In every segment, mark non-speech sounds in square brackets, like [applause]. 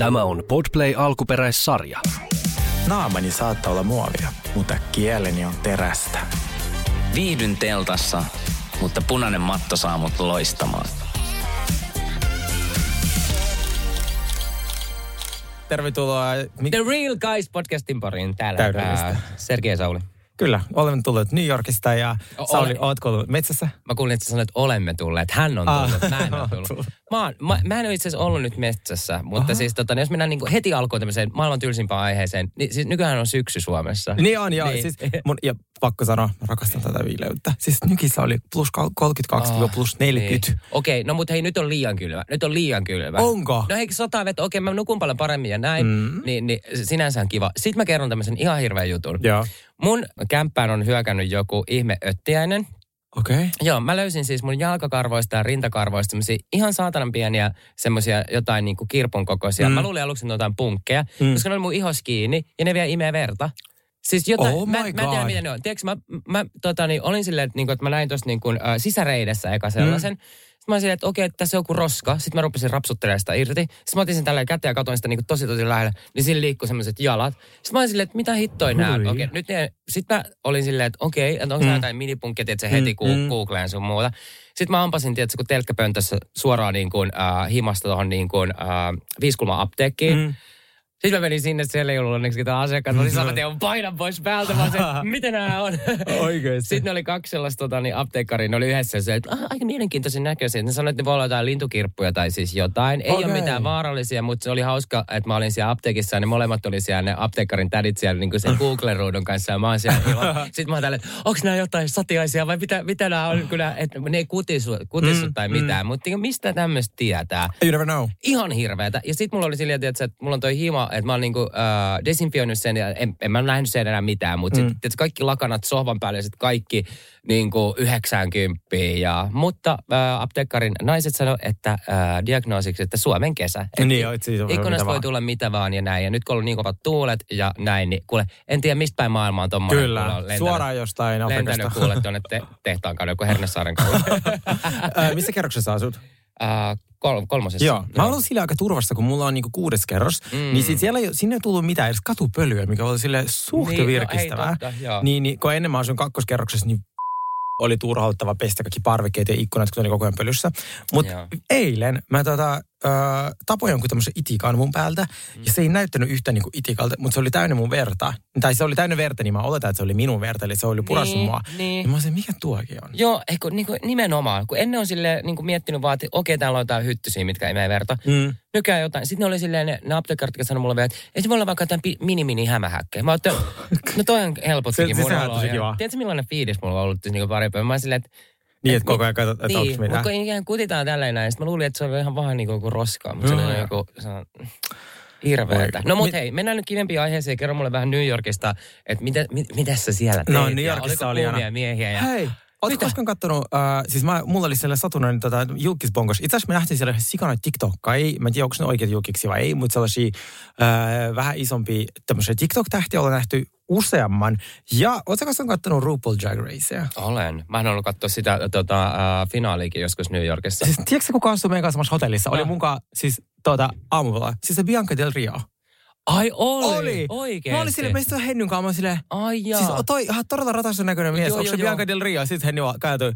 Tämä on Podplay alkuperäissarja. Naamani saattaa olla muovia, mutta kieleni on terästä. Viihdyn teltassa, mutta punainen matto saa mut loistamaan. Tervetuloa. Mik- The Real Guys podcastin pariin täällä. Sergei Sauli. Kyllä, olemme tulleet New Yorkista ja O- Sauli, ole- ootko ollut metsässä? Mä kuulin, että sä sanoit, että olemme tulleet. Hän on Ah. tullut, mä en ole [laughs] tullut. Mä, oon, mä, mä en ole itse asiassa ollut nyt metsässä, mutta Aha. siis tota, niin jos mennään niin kuin heti alkuun tämmöiseen maailman tylsimpään aiheeseen, niin siis nykyään on syksy Suomessa. Niin on, joo. Niin. Siis mun, ja pakko sanoa, mä rakastan tätä viileyttä. Siis nykissä oli plus 32-plus 40. Niin. Okei, no mutta hei, nyt on liian kylmä. Nyt on liian kylmä. Onko? No hei, sota veto, okei, mä nukun paljon paremmin ja näin, Mm. niin, niin sinänsä on kiva. Sitten mä kerron tämmöisen ihan hirveän jutun. Joo. Mun kämppään on hyökännyt joku ihme öttiäinen. Okei. Okay. Joo, mä löysin siis mun jalkakarvoista ja rintakarvoista ihan saatanan pieniä semmosia jotain niinku kirpun kokoisia. Mm. Mm. Mä luulin aluksi, että jotain punkkeja, Mm. mm. koska ne oli mun ihos kiinni ja ne vielä imee verta. Siis jotain, Oh mä, mä en tiedä mitä ne on. Tiedätkö, mä, mä tota, niin, olin silleen, että, niinku, että mä näin tuossa niinku, äh, sisäreidessä eka sellaisen. Mm. Sitten mä olin silleen, että okei, että tässä on joku roska. Sitten mä rupesin rapsuttelemaan sitä irti. Sitten mä otin sen tällä käteen ja katsoin sitä niinku tosi tosi lähellä. Niin sillä liikkui semmoiset jalat. Sitten mä olin silleen, että mitä hittoja nämä. Okei, nyt ne, sitten mä olin silleen, että okei, että onko Mm. jotain minipunkkeja, että se heti Mm, mm. googleen sun muuta. Sitten mä ampasin, tietysti, kun telkkäpöntössä suoraan niin kuin, äh, himasta tuohon niin kuin, äh, viiskulman apteekkiin. Mm. Sitten mä menin sinne, siellä ei ollut onneksi ketään asiakkaat. Mä olin sanonut, että paina pois päältä. Olin se, [laughs] miten nämä on? Oikeesti? Sitten ne oli kaksi sellaista tota, niin apteekkaria, ne oli yhdessä se, että ah, aika mielenkiintoisen näköisiä. Ne sanoivat, että ne voi olla jotain lintukirppuja tai siis jotain. Ei Okei. ole mitään vaarallisia, mutta se oli hauska, että mä olin siellä apteekissa ja ne molemmat oli siellä, ne apteekkarin tädit siellä niin kuin sen [laughs] Google-ruudun kanssa ja mä oon siellä. ilo. Sitten mä oon täällä, onko nämä jotain satiaisia vai mitä, mitä nämä on? Kyllä, että ne ei kutisu, kutisu Mm, tai mm. mitään, mutta niin, mistä tämmöistä tietää? You never know. ihan hirveetä. Ja sitten mulla oli silleen, että, että mulla on toi hima, että mä oon niinku, äh, desinfioinut sen ja en, en mä nähnyt sen enää mitään. Mutta Mm. sitten kaikki lakanat sohvan päälle ja sitten kaikki niinku 90. Ja, mutta äh, apteekkarin naiset sanoi, että äh, diagnoosiksi, että Suomen kesä. Et Niin, joo, siis on Ikkunasta voi vaan. tulla mitä vaan ja näin. Ja nyt kun on ollut niin kovat tuulet ja näin, niin kuule, en tiedä mistä päin maailmaa on tommoinen. Kyllä, kuule, lentänyt- suoraan jostain Afrikasta. Lentänyt kuule tuonne te, tehtaan kadulle, joku Hernesaaren kadulle. [laughs] Äh, missä kerroksessa asut? Äh, kol, kolmosessa. Joo. Mä ollut sillä aika turvassa, kun mulla on niinku kuudes kerros. Mm. Niin sit siellä ei, sinne ei tullut mitään edes katupölyä, mikä oli sille suht Niin, no, ei virkistävää. totta, joo. niin, niin, kun ennen mä asuin kakkoskerroksessa, niin oli turhauttava pestä kaikki parvekkeet ja ikkunat, kun oli koko ajan pölyssä. Mutta eilen mä tota, ö, tapoin jonkun tämmöisen itikan mun päältä, mm. ja se ei näyttänyt yhtä niinku itikalta, mutta se oli täynnä mun verta. Tai se oli täynnä verta, niin mä oletan, että se oli minun verta, eli se oli purassut Niin, mua. niin. Ja mä olisin, mikä tuokin on? Joo, eikö, niin kuin, nimenomaan. Kun ennen on sille, niin kuin miettinyt vaan, että okei, täällä on jotain hyttysiä, mitkä ei mene verta. Mm. Nykyään jotain. Sitten ne oli silleen, ne, ne apteekkarit, jotka sanoi mulle vielä, että ei se voi olla vaikka jotain mini-mini hämähäkkejä. Mä ajattelin, [laughs] no toi on helpottikin Se- oloa. tosi Ja kiva. Tiedätkö millainen fiilis mulla on ollut tässä niin pari päivää? Mä oon silleen, että Niin, että koko ajan katsot, että niin, onko mutta mitään. kun ikään kutitaan tälleen näin. Sitten mä luulin, että se oli ihan vaan niin kuin roskaa, mutta se Joo, oli joo. joku se on hirveetä. No mut Mit- hei, mennään nyt kivempiin aiheeseen. Kerro mulle vähän New Yorkista, että mitä, mit, mitä sä siellä No, teet? New Yorkissa oli aina- miehiä ja... Hei, Oletko koskaan kattonut, äh, siis mä, mulla oli siellä satunnainen tota, julkisbongos. Itse asiassa me nähtiin siellä sikana TikTokka. Ei, mä en tiedä, onko ne oikeat julkiksi vai ei, mutta sellaisia äh, vähän isompi tämmöisiä TikTok-tähtiä ollaan nähty useamman. Ja ootko koskaan kattonut RuPaul Drag Racea? Olen. Mä en ollut katsoa sitä tota, äh, finaaliikin joskus New Yorkissa. Siis tiedätkö kuka asui meidän kanssa samassa hotellissa? Oli No. mukaan siis tuota, aamulla. Siis se Bianca Del Rio. Ai oli? Oli. Oikeesti? Mä olin silleen, meistä on Hennyn kanssa, mä olin silleen, Ai jaa. siis toi ihan todella ratassa näköinen mies. Joo, Onko se Bianca. Del Rio? Sitten Henny vaan kääntyi.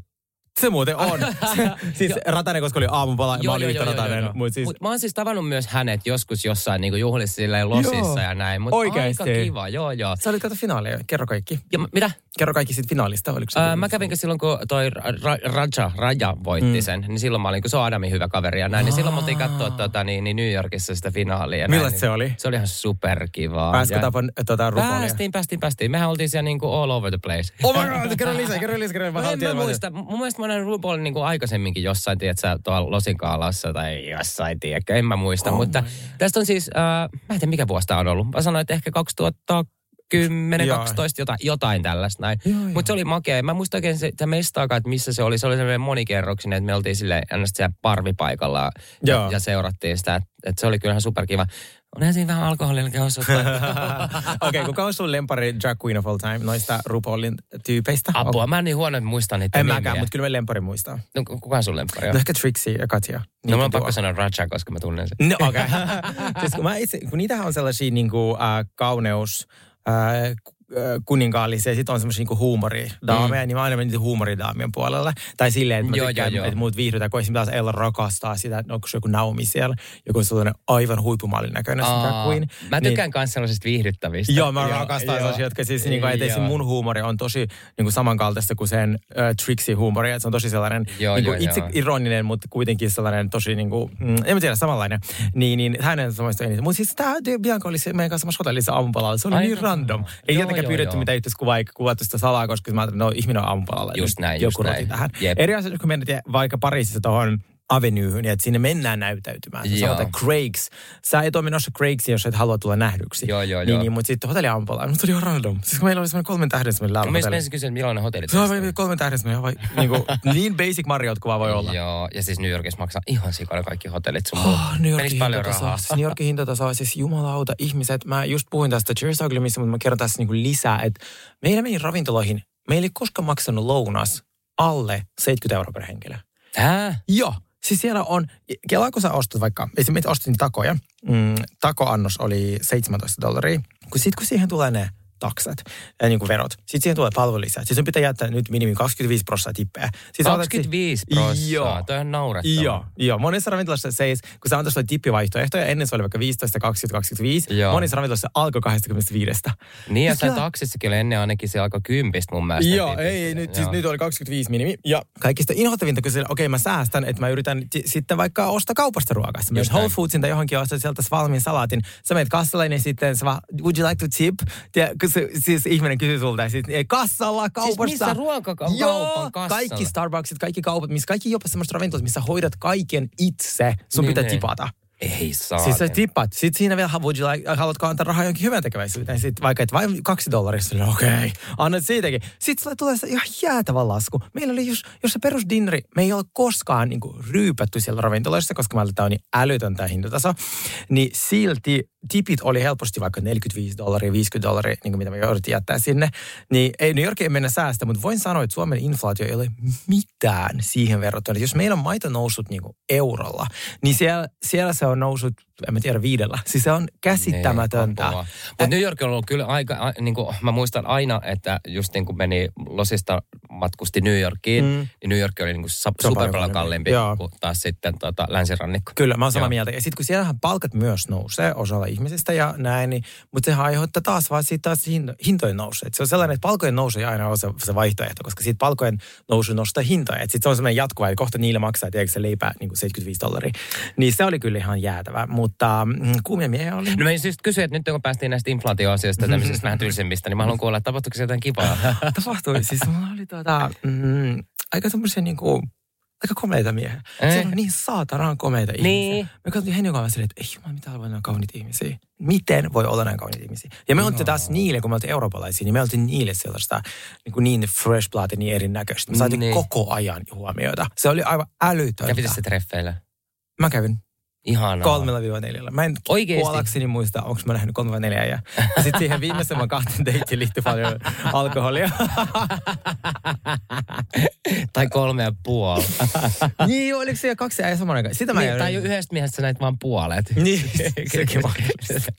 Se muuten on. [laughs] Se, siis Ratanen, koska oli aamupala, mä olin yhtä Ratanen. Mutta siis, Mut mä oon siis tavannut myös hänet joskus jossain niinku juhlissa silleen losissa Joo. ja näin. Mutta Oikeesti? aika kiva, joo joo. sä olit kato finaalia. Kerro kaikki. Ja mä- mitä? Kerro kaikki siitä finaalista. Oliko se Ää, mä kävin silloin, kun toi Ra- Raja, Raja voitti Mm. sen, niin silloin mä olin, kun se on Adamin hyvä kaveri ja näin, niin silloin mä otin katsoa tota, niin, niin New Yorkissa sitä finaalia. näin, Millaista niin se oli? Se oli ihan superkivaa. Pääskö Ja- tapan tota, rupalia? Päästiin, päästiin, päästiin. Mehän oltiin siellä niinku all over the place. Oh my god, kerro lisää, kerro lisää, kerro [laughs] No lisää. en mä muista. Mun mielestä mä nähnyt RuPaulin niin kuin aikaisemminkin jossain, tiedätkö, tuolla Losinkaalassa tai jossain, tiedätkö, en mä muista. Oh mutta tästä on siis, äh, mä en tiedä mikä vuosi tää on ollut. Mä sanoin, että ehkä 2010, Joo. 12, jotain, jotain tällaista näin. Mutta se oli makea. Mä en muista oikein se, sitä mestaakaan, että missä se oli. Se oli sellainen monikerroksinen, että me oltiin sille ennäs siellä parvipaikalla ja, ja seurattiin sitä. Että et se oli kyllähän superkiva. Onhan siinä vähän alkoholillakin osoittaa. [laughs] Okei, okay, kuka on sun lempari drag queen of all time noista RuPaulin tyypeistä? Apua, mä en niin huono, että muistan niitä En nimiä. mäkään, mutta kyllä mä lempari muistaa. No, ku- kuka on sun lempari? No ehkä Trixie ja Katja. No Niitä mä on tuo. pakko sanoa Raja, koska mä tunnen sen. No okei. Okay. [laughs] siis kun, mä itse, kun niitähän on sellaisia niin kuin, äh, kauneus, äh, kuninkaallisia ja sitten on semmoisia niinku huumoridaameja, mm. niin mä aina menin huumoridaamien puolelle. Tai silleen, että Joo, tykkään, joo, joo. että muut viihdytään, kun esimerkiksi taas Ella rakastaa sitä, että onko se joku Naomi siellä, joku sellainen aivan huipumallin näköinen drag queen. Mä tykkään niin, myös sellaisista viihdyttävistä. Joo, mä rakastan sellaisia, jotka siis niinku, että Joo. mun huumori on tosi niinku samankaltaista kuin sen äh, Trixie-huumori, että se on tosi sellainen Joo, niinku, joo, itse joo. ironinen, mutta kuitenkin sellainen tosi niinku, mm, en mä tiedä, samanlainen. Niin, niin hänen semmoista eniten. Mutta siis tämä Bianca oli se meidän kanssa samassa hotellissa aamupalalla, se oli Ai niin no. random. Ei Joo, joo, pyydetty joo. mitään yhteiskuvaa eikä kuvattu sitä salaa, koska mä ajattelin, että no ihminen on aamupalalla. Just näin, Joku just näin. tähän. Jep. Eri asia, kun mennään vaikka Pariisissa tuohon Avenuehyyn, että sinne mennään näytäytymään. Se Joo. sanotaan Craigs. Sä et ole menossa Craigsiin, jos et halua tulla nähdyksi. Joo, joo, niin, joo. Niin, mutta sitten hotelli aamupalalla. Mutta se oli ihan random. Siis kun meillä oli semmoinen kolmen tähden semmoinen Mä myös hotelli. ensin kysyin, millainen hotelli Se vain kolmen tähden semmoinen vai, [laughs] niin, kuin, niin basic Marriott kuin vaan voi olla. Joo, ja siis New Yorkissa maksaa ihan sikana kaikki hotellit sun. Oh, New Yorkin paljon rahaa. Siis New Yorkin hintataso, siis jumalauta ihmiset. Mä just puhuin tästä Cheers Uglymissä, mutta mä kerron tässä niinku lisää, että meillä meni ravintoloihin, meillä ei koskaan maksanut lounas alle 70 euroa per henkilö. Hää? Joo. Siis siellä on, kelaa kun sä ostat vaikka, esimerkiksi ostin takoja, mm, takoannos oli 17 dollaria, kun sit kun siihen tulee ne taksat ja niin kuin verot, sitten siihen tulee palvelulisää. Siis sun pitää jättää nyt minimi 25 prosenttia tippeä. Siis 25 prossaa, Joo. toi on naurettava. Joo, joo. Monessa ravintolassa se, ei- kun sä antaa sulle tippivaihtoehtoja, ennen se oli vaikka 15, 20, 25. Joo. Monissa ravintolassa alkoi 25. Niin, ja Siis kyllä. taksissakin oli ennen ainakin se alkoi kympistä mun mielestä. Joo, tipistä. ei, ei nyt, siis Joo. nyt oli 25 minimi. Ja kaikista inhottavinta, kun okei mä säästän, että mä yritän t- sitten vaikka ostaa kaupasta ruokaa. Sä Just Whole. Foodsin tai johonkin ostat sieltä valmiin salaatin. Sä menet kassalle, niin sitten sä vaan, would you like to tip? Kun se, siis ihminen kysyy sulta, ei, kassalla kaupassa. missä ruokakaupan Joo, kassalla? kaikki Starbucksit, kaikki kaupat, missä kaikki jopa semmoiset ravintolat, missä hoidat kaiken itse. Sun Niin, pitää niin. tipata. Ei saa. Siis sä tippat. Sitten siinä vielä, would you like, haluatko antaa rahaa jonkin hyvän tekeväisyyteen? Sitten vaikka, että vain kaksi dollaria, sitten okei, okay, annat siitäkin. Sitten sulle tulee se ihan jäätävä lasku. Meillä oli just, jos se perusdinneri, me ei ole koskaan niin kuin, ryypätty siellä ravintoloissa, koska meillä tämä on niin älytön tämä hintataso. Niin silti tipit oli helposti vaikka 45 dollaria, 50 dollaria, niin kuin mitä me jouduttiin jättää sinne. Niin ei New Yorkiin mennä säästä, mutta voin sanoa, että Suomen inflaatio ei ole mitään siihen verrattuna. Jos meillä on maito noussut niin kuin eurolla, niin siellä, siellä se on noussut, en mä tiedä, viidellä. Siis se on käsittämätöntä. Mutta New York on ollut kyllä aika, a, niin kuin, mä muistan aina, että just niin kuin meni Losista matkusti New Yorkiin, Mm. niin New York oli niin kuin super paljon kalliimpi. kuin taas sitten tota, länsirannikko. Kyllä, mä oon samaa Joo. mieltä. Ja sitten kun siellähän palkat myös nousee osalla ihmisistä ja näin, niin, mutta sehän aiheuttaa taas vaan siitä taas hin- hintojen nousee. Et Se on sellainen, että palkojen nousu ei aina ole se, se vaihtoehto, koska siitä palkojen nousu nostaa hintoja. Sitten se on sellainen jatkuva, että kohta niille maksaa, tiedätkö se leipää niin kuin 75 dollaria. Niin se oli kyllä ihan jäätävä, mutta mm, kuumia miehiä oli. No mä siis kysyä, että nyt kun päästiin näistä inflaatioasioista tämmöisistä vähän tylsemmistä, niin mä haluan kuulla, että tapahtuiko jotain kivaa. [laughs] Tapahtui. Siis mulla oli tuota, mm, aika semmoisia niinku, aika komeita miehiä. Se on niin saatanan komeita ihmisiä. Niin. Me katsottiin Henny kanssa silleen, että ei jumala, mitä voi olla kauniita ihmisiä. Miten voi olla näin kauniita ihmisiä? Ja me no. oltiin taas niille, kun me oltiin eurooppalaisia, niin me oltiin niille sellaista niin, kuin niin fresh blood ja niin erinäköistä. Me saatiin Niin. koko ajan huomiota. Se oli aivan älytöntä. Kävitkö se treffeillä? Mä kävin Ihanaa. kolmella viiva neljällä. Mä en Oikeesti? kuollakseni muista, onko mä nähnyt kolme vai neljä. Ja sitten siihen viimeisen mä kahteen deittiin liittyi paljon alkoholia. [laughs] tai kolme ja puoli. [laughs] niin, oliko se kaksi ja saman aikaan? Sitä mä niin, en- tai yhdestä miehestä näitä vaan puolet. [laughs] Niin, sekin mahdollista.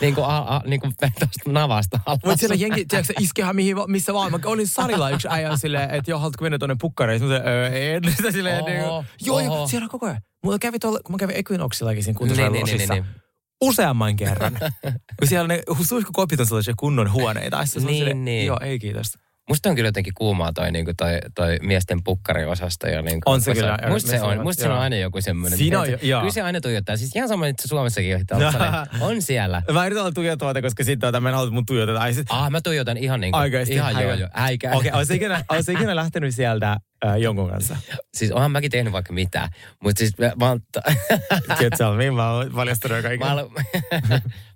niin kuin, a, a, niin kuin tuosta navasta alas. Mutta siellä jengi, tiedätkö, iskehän mihin, missä vaan. Mä olin Sarilla yksi äijä silleen, että joo, haluatko mennä tuonne pukkareihin? Mä sanoin, öö, en. Sitä silleen, Oho, niin, joo, joo, oho. siellä koko ajan. Mulla kävi tuolla, kun mä kävin Equinoxillakin siinä niin, niin, niin, kuntosalilla niin, useamman kerran. [laughs] kun siellä ne suihkukopit on sellaisia kunnon huoneita. Sitten Niin, niin. Joo, ei kiitos. Musta on kyllä jotenkin kuumaa toi, niin kuin toi, toi miesten pukkariosasto. Ja niin kuin, On se kyllä. Musta se on, musta on aina joku semmoinen. Siinä on joo. Kyllä se aina tuijottaa. Siis ihan sama, että Suomessakin ohittaa. [laughs] on siellä. Mä yritän olla tuijottamatta, koska sitten tuota, mä en halua, että mun tuijotetaan. Ai sit, Ah, mä tuijotan ihan niin kuin, Oikeesti? ihan joo joo, äikä. Okei, okay, olisi ikinä, olisi ikinä lähtenyt sieltä ää, jonkun kanssa? [laughs] Siis onhan mäkin tehnyt vaikka mitä. Mutta siis mä, mä, oon, tell me, mä oon valjastanut aika mä, oon,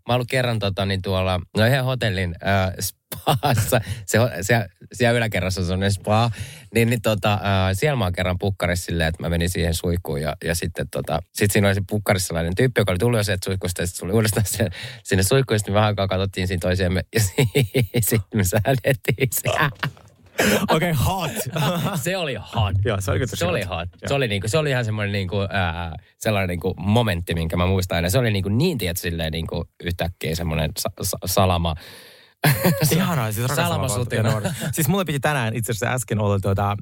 mä ollut kerran tota, niin tuolla, no yhden hotellin äh, spaassa, se, se, siellä yläkerrassa on sellainen spa, niin, niin tota, äh, siellä mä oon kerran pukkarissa silleen, että mä menin siihen suihkuun ja, ja sitten tota, sit siinä oli se pukkarissa sellainen tyyppi, joka oli tullut jo sieltä suihkusta ja sitten tuli uudestaan sinne, sinne suihkuun ja sitten vähän aikaa katsottiin siinä toisiamme. Ja [laughs] sitten me säädettiin se. Okei, okay, hot. [laughs] se oli hot. Joo, se oli kyllä tosi Se oli hot. hot. Se oli, niinku, se oli ihan semmoinen niinku, ää, sellainen niinku momentti, minkä mä muistan aina. Se oli niinku niin, tiedät, silleen niinku yhtäkkiä semmoinen sa- sa- salama. Ihanaa, siis nuori. [laughs] Siis mulle piti tänään itse asiassa äsken olla tuota,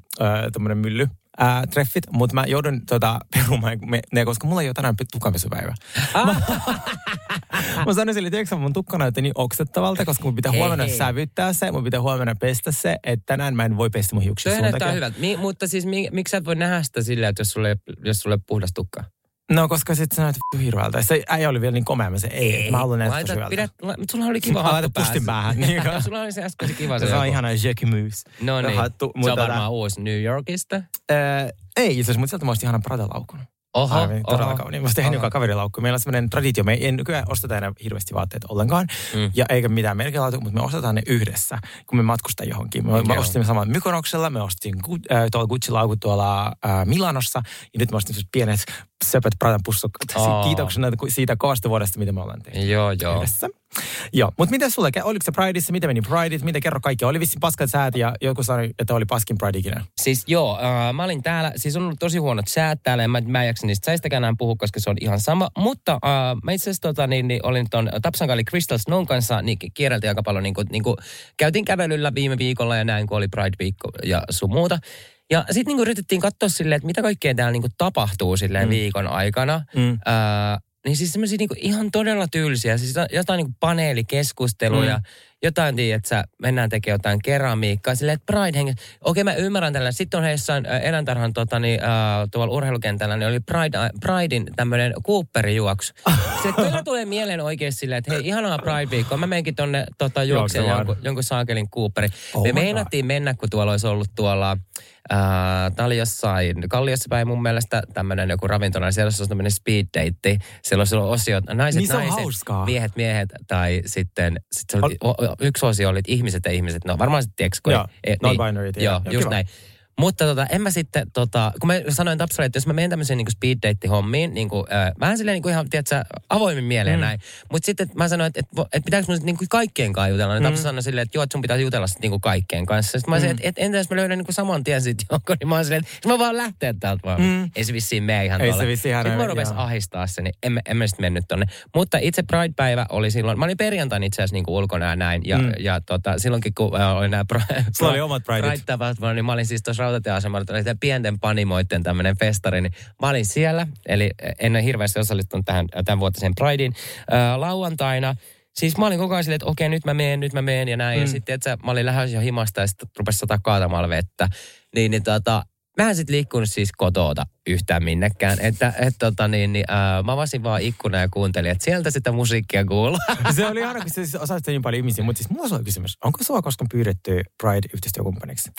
tämmöinen mylly. Ää, treffit, mutta mä joudun tota, perumaan ne, koska mulla ei ole tänään tukanpesupäivä. Mä, [laughs] mä sanoin sille, että mun tukka näyttää niin oksettavalta, koska mun pitää Hei, huomenna hei. sävyttää se, mun pitää huomenna pestä se, että tänään mä en voi pestä mun hiuksia Se näyttää hyvältä. Mi- mutta siis mi- miksi sä et voi nähdä sitä silleen, että jos sulle, jos sulle puhdas tukka? No, koska sit se näyttää vittu hirveältä. Se äijä oli vielä niin komea, mä se ei, mä haluan näyttää Laita- hyvältä. pidät, la, mutta sulla oli kiva Laita hattu pustin päässä. päähän, niin [laughs] sulla oli se äsken se kiva se, se, on ihana Jackie Moose. No niin, hattu, se on varmaan uusi New Yorkista. Ää, ei itse asiassa, mutta sieltä mä ostin ihanan Prada-laukun. Oho, Aivan, todella kauniin. Mä ostin Oho. joka kaverilaukku. Meillä on sellainen traditio. Me ei nykyään osteta enää hirveästi vaatteita ollenkaan. Mm. Ja eikä mitään merkilaatu, mutta me ostetaan ne yhdessä, kun me matkustaan johonkin. Me, me Joo. ostimme saman Mykonoksella, me ostin äh, tuolla Gucci-laukut tuolla äh, Milanossa. Ja nyt mä ostin pienet söpöt Pradan pussukat. Aa. Kiitoksena siitä kovasta vuodesta, mitä me ollaan tehty. Joo, joo. Yhdessä. Joo, mutta miten sulle, oliko se Prideissa, miten meni Prideit, mitä kerro kaikki? Oli vissiin paskat säät ja joku sanoi, että oli paskin Pride ikinä. Siis joo, äh, mä olin täällä, siis on ollut tosi huonot säät täällä, ja mä, mä en jaksa niistä säistäkään enää puhua, koska se on ihan sama. Mutta äh, mä itse asiassa tota, niin, niin, olin ton Tapsan eli Crystal Snown kanssa, niin kierreltiin aika paljon, niin kuin, niin kuin, käytiin kävelyllä viime viikolla ja näin, kun oli Pride-viikko ja sun muuta. Ja sitten niin yritettiin katsoa silleen, että mitä kaikkea täällä niin kuin, tapahtuu silleen Mm. viikon aikana. Mm. Äh, niin siis semmoisia niinku ihan todella tylsiä, siis jotain niinku paneelikeskusteluja, Mm. Jotain, että mennään tekemään jotain keramiikkaa, silleen, että Pride hengen. Okei, mä ymmärrän tällä. Sitten on heissään äh, eläintarhan tota, niin, äh, tuolla urheilukentällä, niin oli Pride, Pridein tämmöinen Cooperijuoksu. Se kyllä [laughs] tulee mieleen oikeasti silleen, että hei, ihanaa Pride-viikkoa. Mä menenkin tonne tota, juokseen jonkun, jonkun saakelin Cooperi. Oh Me God. meinattiin mennä, kun tuolla olisi ollut tuolla Äh, Tämä oli jossain Kalliossa päin mun mielestä tämmöinen joku ravintola. Siellä olisi tämmöinen speed date. Siellä olisi ollut osio naiset, Niin naiset, hauskaa. miehet, miehet. Tai sitten sit se oli, o, yksi osio oli että ihmiset ja ihmiset. No varmaan sitten tiedätkö, kun Joo, ei- ei- non-binary, Niin, Joo, just kiva. näin. Mutta tota, en mä sitten, tota, kun mä sanoin Tapsalle, että jos mä menen tämmöiseen niin speed date-hommiin, niin kuin, äh, vähän silleen niin kuin ihan, tiedätkö, avoimin mieleen mm. näin. Mutta sitten mä sanoin, että, että, että pitääkö mun niin kuin kaikkien kanssa jutella. Niin Mm. Tapsa sanoi silleen, että joo, että sun pitää jutella sitten niin kuin kaikkien kanssa. Sitten mä olisin, että, että entä jos mä löydän niin kuin saman tien sitten jonkun, niin mä oon silleen, että mä vaan lähteä täältä vaan. Mm. Ei se vissiin mene ihan Ei se tolle. vissiin ihan Sitten mä rupesin ahistaa se, niin en, mä- en mä sitten mennyt tonne. Mutta itse Pride-päivä oli silloin, mä olin perjantaina itse asiassa niin kuin ulkona ja näin. Ja, Mm. mm. ja tota, silloinkin kun äh, oli nämä Sulla oli omat. Pride-tapahtuma, niin mä olin siis tuossa rautatieasemalla, oli tämä pienten panimoiden tämmöinen festari, niin mä olin siellä, eli en ole hirveästi osallistunut tähän tämän vuotiseen Prideen. Äh, lauantaina, siis mä olin koko ajan silleen, että okei, nyt mä meen, nyt mä meen ja näin. Mm. Ja sitten, että mä olin lähes jo himasta ja sitten rupesi sataa kaatamalla vettä. Niin, niin tota, Mä en sit liikkunut siis kotoota yhtään minnekään. Että et, tota, niin, niin, ää, mä avasin vaan ikkuna ja kuuntelin, että sieltä sitä musiikkia kuuluu. [laughs] Se oli ihana, kun siis osallistu niin paljon ihmisiä. Mutta siis mulla on kysymys. Onko sua koskaan pyydetty Pride-yhteistyökumppaniksi?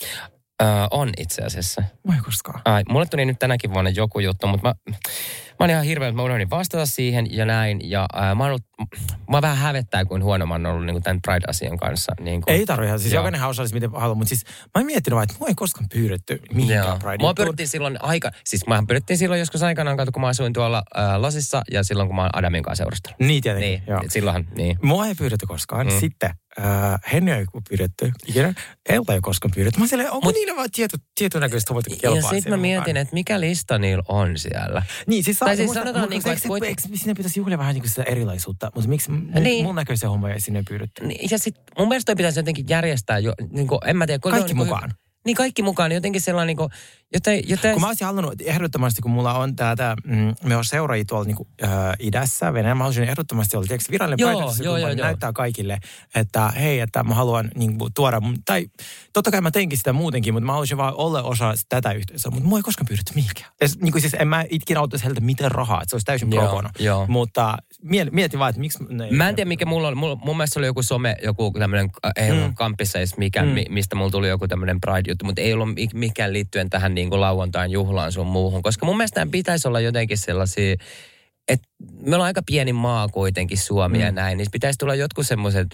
Ää, on itse asiassa. Moi koskaan. Ai, mulle tuli nyt tänäkin vuonna joku juttu, mutta mä olin ihan hirveä, että mä unohdin vastata siihen ja näin. Ja ää, mä, ollut, mä vähän hävettää, kuin huono mä oon ollut niin kuin tämän Pride-asian kanssa. Niin kuin, Ei tarvitse. Siis Joo. jokainen osallisi miten haluaa. Mutta siis mä oon miettinyt vaan, että mua ei koskaan pyydetty mihinkään. Pride. Mua pyrittiin silloin aika, siis mä pyrittiin silloin joskus aikanaan, kun mä asuin tuolla ää, Lasissa ja silloin kun mä oon Adamin kanssa seurustellut. Niin tietenkin, Niin, joo. silloinhan, niin. Mua ei pyydetty koskaan. Mm. Sitten äh, Henny ei pyydetty ikinä. Elta ei koskaan pyydetty. Mä silleen, onko Mut- niillä vaan tietty, tietynäköiset hommat Ja kelpaa sitten mä mietin, että mikä lista niillä on siellä. Niin, siis, Tai siis sanotaan niinku, eikö, että eikö sinne pitäisi juhlia vähän niin kuin sitä erilaisuutta, mutta miksi mun, Niin. mun näköisiä hommia ei sinne pyydetty? Niin, Ja sitten mun mielestä toi pitäisi jotenkin järjestää, jo, niin kuin, en mä tiedä. Kaikki on, niin kuin- mukaan. Niin kaikki mukaan, niin jotenkin sellainen, niin kuin, joten, joten, Kun mä olisin halunnut ehdottomasti, kun mulla on tätä, mm, me on seuraajia tuolla niin kuin, äh, idässä, Venäjä, mä haluaisin ehdottomasti olla, tiedätkö, virallinen Joo, Pride-yhteisö, joo, kun joo, joo. näyttää kaikille, että hei, että mä haluan niin kuin, tuoda, tai totta kai mä teinkin sitä muutenkin, mutta mä haluaisin vaan olla osa tätä yhteisöä, mutta mua ei koskaan pyydetty mihinkään. Es, niin kuin siis en mä ikinä auttaisi heiltä mitään rahaa, että se olisi täysin pro Joo, bono. joo. Mutta miet, mietin vaan, että miksi... Ne, Mä en tiedä, mikä mulla on. Mulla, mun mielestä oli joku some, joku tämmöinen, ei Mm. kampissa edes mikä, Mm. mi, mistä mulla tuli joku tämmöinen Pride-juttu, mutta ei ollut mi- mikään liittyen tähän niin kuin lauantain juhlaan sun muuhun. Koska mun mielestä pitäisi olla jotenkin sellaisia, että me ollaan aika pieni maa kuitenkin Suomi mm. ja näin, niin pitäisi tulla jotkut semmoiset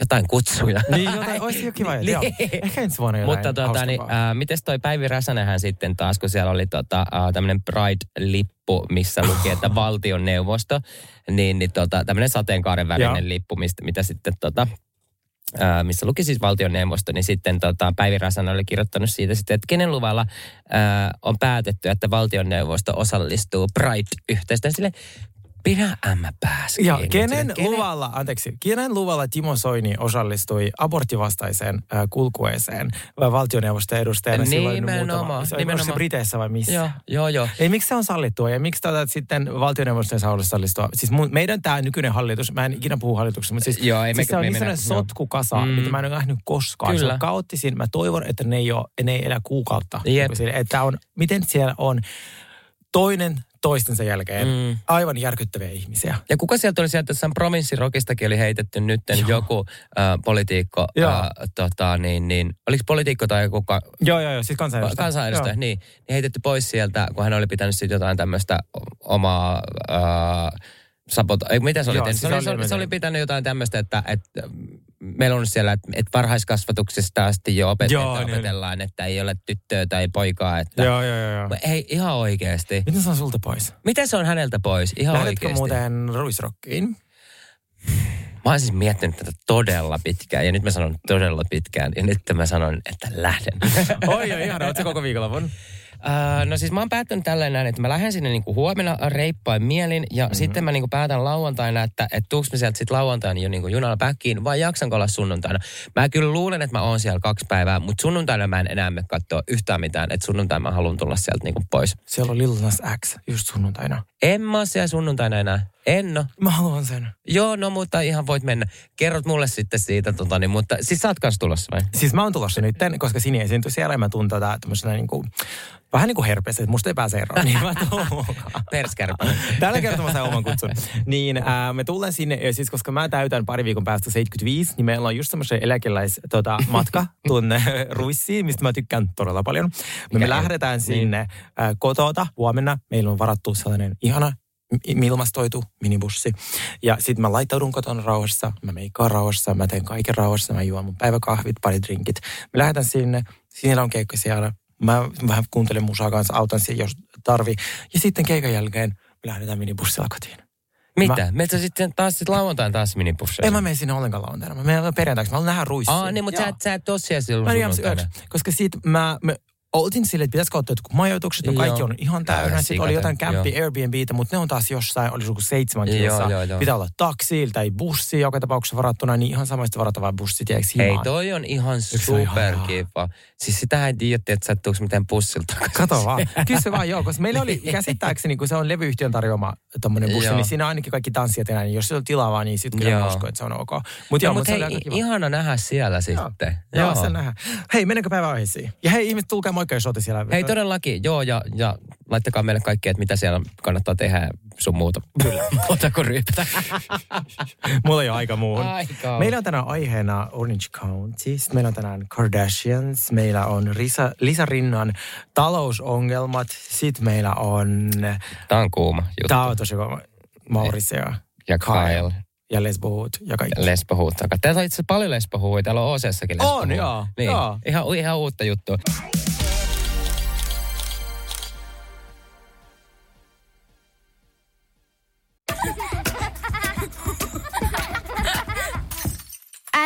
jotain kutsuja. Niin, jotain, olisi jo kiva. [laughs] Niin. joo. Ehkä ensi vuonna jotain Mutta tota, niin, äh, mites toi Päivi Räsänenhän sitten taas, kun siellä oli tota, äh, tämmöinen Pride-lippu, missä luki, että [laughs] valtioneuvosto, niin, niin tota, tämmöinen sateenkaaren värinen Joo. lippu, mistä, mitä sitten tota, ää, missä luki siis valtioneuvosto, niin sitten tota, Päivi Räsänen oli kirjoittanut siitä sitten, että kenen luvalla ää, on päätetty, että valtioneuvosto osallistuu Pride-yhteistyöhön. Pidä ämmä päässä. Ja kenen, Sille, luvalla, anteeksi, kenen luvalla Timo Soini osallistui aborttivastaiseen äh, kulkueeseen äh, valtioneuvoston edustajana silloin muutama, se, nimenomaan. Se Briteissä vai missä? Joo, joo, joo. Ei, miksi se on sallittua ja miksi tätä sitten valtioneuvoston saa osallistua? Siis mun, meidän tämä nykyinen hallitus, mä en ikinä puhu hallituksesta, mutta siis, Joo, ei siis me- se on me niin mennä- sotkukasa, Mm. mitä mä en ole nähnyt koskaan. Se Kyllä. on kaoottisin. Mä toivon, että ne ei, ole, ne ei elä kuukautta. Kuin Että on, miten siellä on toinen toistensa jälkeen Mm. aivan järkyttäviä ihmisiä. Ja kuka sieltä oli sieltä, jossain provinssirokistakin oli heitetty nyt joku äh, poliitikko, Joo. äh, tota, niin, niin, oliko poliitikko tai joku ka- Joo, joo, joo, siis kansanedustaja. kansanedustaja, Joo. niin, niin heitetty pois sieltä, kun hän oli pitänyt sitten jotain tämmöistä omaa äh, sapota, ei, mitä se oli Joo, tehnyt? siis se, oli, se, oli, se oli pitänyt jotain tämmöistä, että, että meillä on siellä, että, että varhaiskasvatuksesta asti jo opet- Joo, että niin opetellaan, että ei ole tyttöä tai poikaa. Että, Joo, joo, joo. Hei, ihan oikeasti. Miten se on sulta pois? Miten se on häneltä pois? Ihan Lähdetkö oikeasti. muuten ruisrokkiin? Mä oon siis miettinyt tätä todella pitkään ja nyt mä sanon todella pitkään ja nyt mä sanon, että lähden. Oi, oi, ihana. Oot se koko viikonlopun? Uh, no siis mä oon päättänyt tälleen näin, että mä lähden sinne niinku huomenna reippain mielin ja mm-hmm. sitten mä niinku päätän lauantaina, että et tuuks mä sieltä sitten lauantaina jo niinku junalla päkkiin vai jaksanko olla sunnuntaina. Mä kyllä luulen, että mä oon siellä kaksi päivää, mutta sunnuntaina mä en enää mene katsoa yhtään mitään, että sunnuntaina mä haluan tulla sieltä niinku pois. Siellä on Lil Nas X just sunnuntaina. En mä siellä sunnuntaina enää. En oo. Mä haluan sen. Joo, no mutta ihan voit mennä. Kerrot mulle sitten siitä, tota, niin, mutta siis sä oot kanssa tulossa vai? Siis mä oon tulossa nyt, koska Sini esiintyi siellä ja mä tuun tätä tämmöisenä niinku, vähän niin kuin herpes, että musta ei pääse eroon. Niin mä. [laughs] Perskärpä. Tällä kertaa mä sain oman kutsun. Niin ää, me tullaan sinne, ja siis koska mä täytän pari viikon päästä 75, niin meillä on just semmoisen eläkeläis tota, matka [laughs] tuonne Ruissiin, mistä mä tykkään todella paljon. Me, me lähdetään sinne ää, kotota huomenna. Meillä on varattu sellainen ihana ilmastoitu minibussi. Ja sitten mä laittaudun kotona rauhassa, mä meikkaan rauhassa, mä teen kaiken rauhassa, mä juon mun päiväkahvit, pari drinkit. Me lähdetään sinne, siinä on keikka siellä. Mä vähän kuuntelen musaa kanssa, autan siihen, jos tarvii. Ja sitten keikan jälkeen me lähdetään minibussilla kotiin. Mitä? Meitä sitten taas sit lauantain taas minipusseja? En mä mene sinne ollenkaan lauantaina. Mä menen perjantaiksi. Mä haluan nähdä ruissia. Aa, niin, mutta sä, et- sä et siellä silloin Mä sunnuntaina. koska siitä mä, mä oltiin silleen, että pitäisikö ottaa jotkut majoitukset, no kaikki Joo. on ihan täynnä. Sitten oli jotain kämppi Airbnbitä, mutta ne on taas jossain, oli joku seitsemän Joo, kilsaa. joo, joo. Pitää olla taksi tai bussi joka tapauksessa varattuna, niin ihan samasta varattavaa bussi, tiedätkö, Hei, himaan. toi on ihan se superkiva. Siis sitähän ei tiedä, että sä et tuuks mitään bussilta. [laughs] Kato vaan. Kysy vaan, joo, koska meillä oli [laughs] käsittääkseni, kun se on levyyhtiön tarjoama tommonen bussi, Joo. niin siinä ainakin kaikki tanssijat enää, niin jos se on tilaa vaan, niin sitten kyllä mä Joo. uskon, että se on ok. Mutta Joo, joo, mutta se hei, ihana nähdä siellä sitten. Joo, joo. sen nähdään. Hei, mennäänkö päiväaiheisiin? Ja hei, ihmiset, tulkaa olette siellä. Hei todellakin, joo, ja, ja laittakaa meille kaikkea, että mitä siellä kannattaa tehdä ja sun muuta. Kyllä. [laughs] Muuta kuin ryyppätä. [laughs] Mulla ei ole aika muuhun. Aika on. Meillä on tänään aiheena Orange County, sitten meillä on tänään Kardashians, meillä on Risa, Lisa Rinnan talousongelmat, sitten meillä on, Tää on kuuma juttu. tää on tosi kova, Mauricio ja Kyle. ja Lesbohood ja kaikki. Lesbohuutta. Täällä on itse asiassa paljon lesbohuuja. Täällä on OC-säkin On, lesbohuuja. joo, Niin, joo. Ihan, ihan uutta juttua.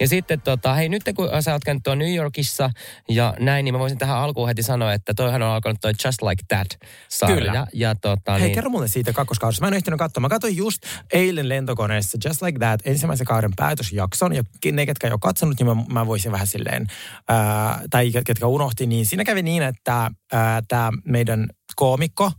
Ja sitten tota, hei nyt kun sä oot käynyt New Yorkissa ja näin, niin mä voisin tähän alkuun heti sanoa, että toihan on alkanut toi Just Like That-sarja. Kyllä. Ja tota, Hei, niin, kerro mulle siitä kakkoskaudesta. Mä en ehtinyt katsoa. Mä katsoin just eilen lentokoneessa Just Like That ensimmäisen kauden päätösjakson. Ja ne, ketkä ei ole katsonut, niin mä, mä voisin vähän silleen, ää, tai ketkä unohti, niin siinä kävi niin, että tämä meidän koomikko,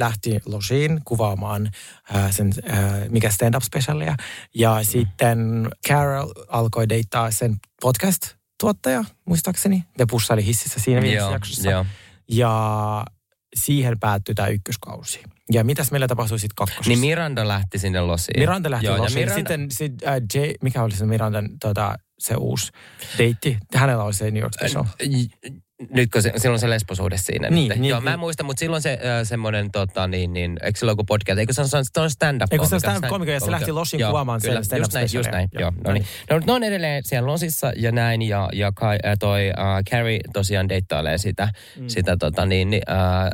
lähti Losiin kuvaamaan ää, sen, ää, mikä stand-up-specialia. Ja mm. sitten Carol alkoi deittaa sen podcast-tuottaja, muistaakseni. Ne pussaili hississä siinä joo, jaksossa. joo. Ja siihen päättyi tämä ykköskausi. Ja mitäs meillä tapahtui sitten kakkosessa? Niin Miranda lähti sinne losiin. Miranda lähti Joo, ja Losiin. Miranda- Sitten sit, äh, Jay, mikä oli se Mirandan tota, se uusi deitti? Hänellä oli se New York Special. Nyt kun se, silloin se lesbosuhde siinä. Niin, nyt. niin, Joo, mä en niin. muista, mutta silloin se äh, semmoinen, tota, niin, niin, eikö silloin joku podcast, eikö se on, se on stand-up Eikö se on koomikko? stand-up-koomikko, ja se lähti Lossin Joo, kuvaamaan kyllä, sen just näin, just näin, Joo, joo. No, niin. no, ne on edelleen siellä Losissa ja näin, ja, ja Kai, äh, toi äh, Carrie tosiaan deittailee sitä, mm. sitä tota, niin, niin, äh,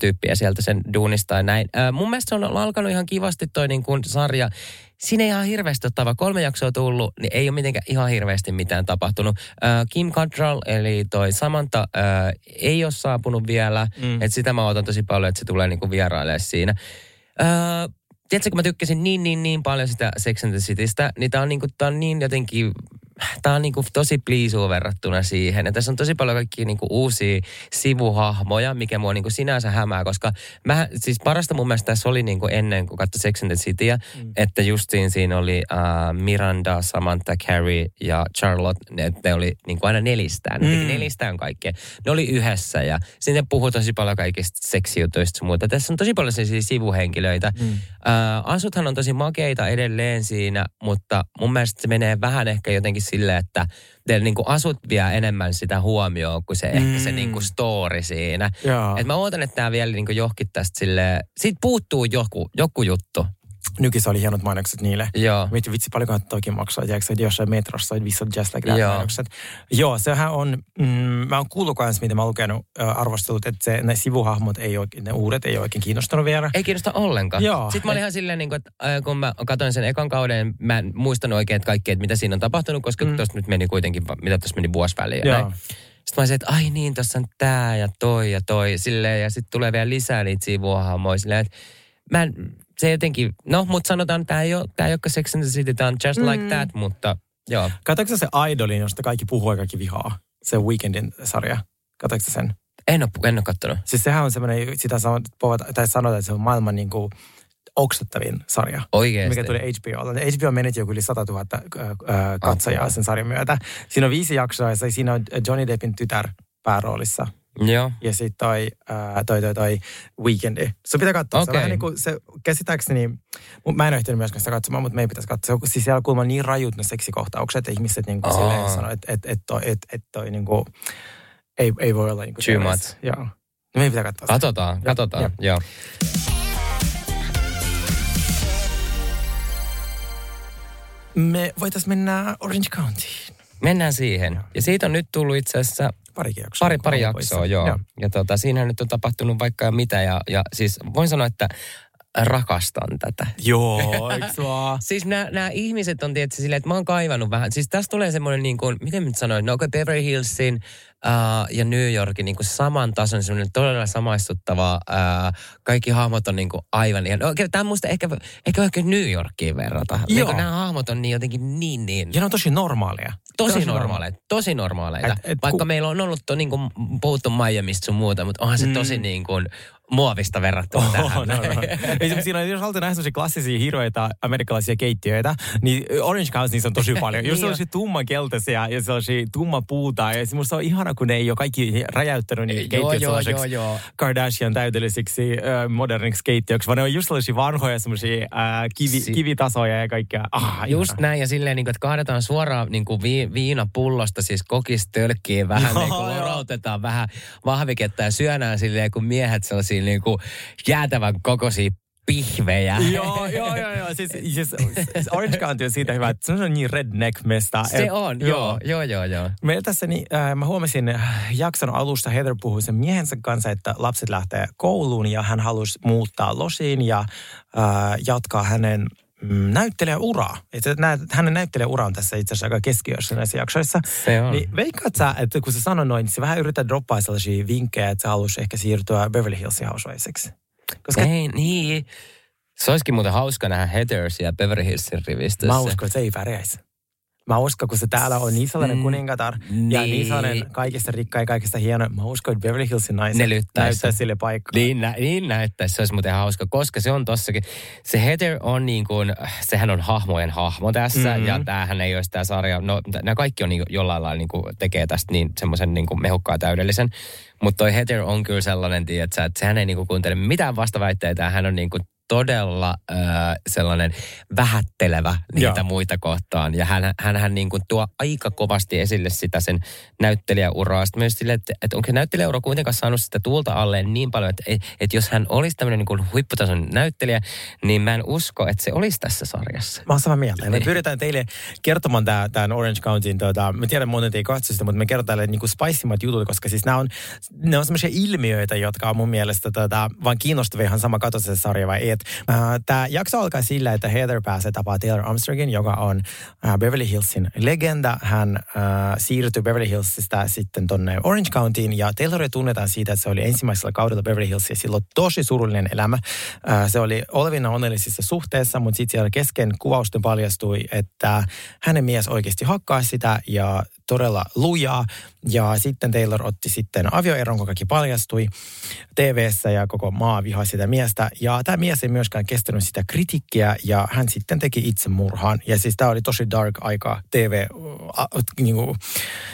tyyppiä sieltä sen duunista ja näin. Äh, mun mielestä se on alkanut ihan kivasti toi niin kuin sarja. Siinä ei ihan hirveästi ottava. Kolme jaksoa tullut, niin ei ole mitenkään ihan hirveästi mitään tapahtunut. Äh, Kim Cattrall, eli toi Samantha, äh, ei ole saapunut vielä. Mm. Et sitä mä odotan tosi paljon, että se tulee niinku vierailemaan siinä. Äh, tiedätkö, kun mä tykkäsin niin, niin, niin paljon sitä Sex and the Citystä, niin tää on, niinku, tää on niin jotenkin tämä on niinku tosi pliisuu verrattuna siihen. Ja tässä on tosi paljon kaikkia niinku uusia sivuhahmoja, mikä mua niinku sinänsä hämää, koska mä, siis parasta mun mielestä tässä oli niinku ennen kuin katsoi Sex and the Cityä, mm. että justiin siinä oli uh, Miranda, Samantha, Carrie ja Charlotte, ne, ne oli niinku aina nelistään, ne Mm. nelistään kaikkea. Ne oli yhdessä ja sinne puhuu tosi paljon kaikista seksijutuista muuta. Tässä on tosi paljon sellaisia sivuhenkilöitä. Mm. Uh, asuthan on tosi makeita edelleen siinä, mutta mun mielestä se menee vähän ehkä jotenkin silleen, että teillä niinku asut vie enemmän sitä huomioon kuin se mm. ehkä se niinku story siinä. Joo. Et mä ootan, että tämä vielä niinku johki tästä silleen, siitä puuttuu joku, joku juttu. Nykissä oli hienot mainokset niille. Joo. Vitsi, vitsi paljonkohan toikin maksaa, tiedätkö, että jossain metrossa vissä just like that Joo. mainokset. Joo, sehän on, mm, mä oon kuullut kans, mitä mä oon lukenut äh, arvostelut, että se, ne sivuhahmot ei oikein, ne uudet ei oikein kiinnostanut vielä. Ei kiinnosta ollenkaan. Joo. Sitten mä olin ihan silleen, niin kuin, että äh, kun mä katsoin sen ekan kauden, mä en muistanut oikein, että kaikkea, että mitä siinä on tapahtunut, koska mm. tuossa nyt meni kuitenkin, mitä tuossa meni vuosi väliin. Joo. näin. Sitten mä olisin, että ai niin, tuossa on tää ja toi ja toi. Silleen, ja sitten tulee vielä lisää niitä sivuhahmoja. Silleen, että mä en, se jotenkin, no, mutta sanotaan, että tämä ei ole, tää ei ole Sex and the City, tämä on just mm. like that, mutta joo. Katsoitko se Idolin, josta kaikki puhuu ja kaikki vihaa? Se Weekendin sarja. Katsoitko sen? En ole, en ole kattonut. Siis sehän on semmoinen, sitä sanot, povata- tai sanotaan, että se on maailman niin kuin oksettavin sarja. Oikeesti. Mikä tuli HBOlla. HBO menetti joku yli 100 000 äh, äh, katsojaa sen sarjan myötä. Siinä on viisi jaksoa ja se- siinä on Johnny Deppin tytär pääroolissa. Joo. Ja sitten toi, toi, toi, toi Weekendi. Se pitää katsoa. Se, on Okei. vähän niin kuin, se käsittääkseni, mä en ole ehtinyt myöskään sitä katsomaan, mutta meidän pitäisi katsoa. Se Siis siellä on kuulemma niin rajut ne seksikohtaukset, että ihmiset niin kuin Aa. silleen sanoo, että et, et toi, et, et toi niin kuin, ei, ei voi olla niin kuin Too terveys. Joo. No meidän pitää katsoa. sitä. Katsotaan, katsotaan. Jep. Joo. Me voitaisiin mennä Orange Countyin. Mennään siihen. Ja siitä on nyt tullut itse asiassa Parikin jaksoa. pari, pari jaksoa, joo. Joo. Ja tota, siinä nyt on tapahtunut vaikka mitä. Ja, ja siis voin sanoa, että rakastan tätä. Joo, [laughs] eikö? Siis nämä, ihmiset on tietysti silleen, että mä oon kaivannut vähän. Siis tästä tulee semmoinen niin kuin, miten mä nyt sanoin, no okay, Beverly Hillsin uh, ja New Yorkin niin kuin saman tason semmoinen todella samaistuttava. Uh, kaikki hahmot on niin kuin aivan ihan, okay, tämä on musta ehkä, ehkä ehkä New Yorkiin verrata. Niin Joo. kuin nämä hahmot on niin jotenkin niin, niin Ja ne on tosi normaaleja. tosi normaaleita, tosi normaaleita. Et- et Vaikka ku- meillä on ollut to, niin kuin, puhuttu Miamista sun muuta, mutta onhan se tosi niin kuin, muovista verrattuna tähän. Oh, no, no. Se- siinä on, jos halutaan nähdä sellaisia klassisia hirveitä amerikkalaisia keittiöitä, niin Orange County niissä on tosi [laughs] paljon. Jos Niin sellaisia tummankeltaisia ja sellaisia tumma puuta, ja se musta on ihana, kun ne ei ole kaikki räjäyttänyt niitä Joo, keittiöitä joo, joo, joo. Kardashian täydellisiksi äh, moderniksi keittiöksi, vaan ne on just sellaisia vanhoja semmoisia äh, kivi, Si- kivitasoja ja kaikkea. Ah, Just ihana. näin, ja silleen, niin kuin, että kaadetaan suoraan niin kuin vi, viinapullosta, siis kokistölkkiin vähän, Joo, niin kuin, vähän vahviketta ja syönään silleen, kun miehet sellaisia niin kuin, jäätävän kokoisia pihvejä. [laughs] joo, joo, joo, joo. Siis, siis, siis Orange County on siitä hyvä, että se on niin redneck-mesta. Se on, joo, joo, joo, joo. Meillä tässä, niin, äh, mä huomasin äh, jakson alusta, Heather puhui sen miehensä kanssa, että lapset lähtee kouluun ja hän halusi muuttaa losiin ja äh, jatkaa hänen mm, näyttelijäuraa. Että nä, hänen näyttelijäura on tässä itse asiassa aika keskiössä näissä jaksoissa. Se on. Niin veikkaat sä, että kun sä sanoit noin, niin sä vähän yrität droppaa sellaisia vinkkejä, että sä haluaisi ehkä siirtyä Beverly Hillsin Housewivesiksi. Koska Ei, niin. Se olisikin muuten hauska nähdä Heathers ja Beverly Hillsin rivistössä. Mä uskon, että se ei pärjäisi. Mä uskon, kun se täällä on niin sellainen Mm, kuningatar ja niin. niin sellainen kaikista rikka ja kaikista hieno. Mä uskon, että Beverly Hillsin naiset Ne lyttäisi. sille paikkaa. Niin, nä, niin näyttäisi, se olisi muuten hauska, koska se on tossakin, se Heather on niin kuin, sehän on hahmojen hahmo tässä, Mhm. mm-hmm. ja tämähän ei olisi tämä sarja, no nämä kaikki on niin, jollain lailla niin kuin, tekee tästä niin semmoisen niin kuin mehukkaan täydellisen, mutta toi Heather on kyllä sellainen, tiedätkö, että sehän ei niin kuin kuuntele mitään vastaväitteitä, hän on niin kuin todella äh, sellainen vähättelevä niitä Joo. muita kohtaan. Ja hän, hänhän niin kuin tuo aika kovasti esille sitä sen näyttelijäuraa. Sitten myös sille, että, että onko se näyttelijäura kuitenkaan saanut sitä tuulta alleen niin paljon, että, että jos hän olisi tämmöinen niin kuin huipputason näyttelijä, niin mä en usko, että se olisi tässä sarjassa. Mä oon samaa mieltä. Me Niin. pyritään teille kertomaan tämän Orange Countyn, tota, mä tiedän monet ei katso sitä, mutta me kerrotaan teille niinku spiceimmat jutut, koska siis nämä on, on semmoisia ilmiöitä, jotka on mun mielestä tota, vaan kiinnostavia ihan sama katso se sarja vai et. Äh, Tämä jakso alkaa sillä, että Heather pääsee tapaa Taylor Armstrongin, joka on äh, Beverly Hillsin legenda. Hän äh, siirtyi Beverly Hillsistä sitten tonne Orange Countyin ja Tayloria tunnetaan siitä, että se oli ensimmäisellä kaudella Beverly Hills ja silloin tosi surullinen elämä. Äh, se oli olevina onnellisissa suhteessa, mutta sitten siellä kesken kuvausten paljastui, että hänen mies oikeasti hakkaa sitä ja todella lujaa. Ja sitten Taylor otti sitten avioeron, kun kaikki paljastui tv ja koko maa vihasi sitä miestä. Ja tämä mies ei myöskään kestänyt sitä kritiikkiä ja hän sitten teki itsemurhaan. Ja siis tämä oli tosi dark aika TV, äh, niinku, t-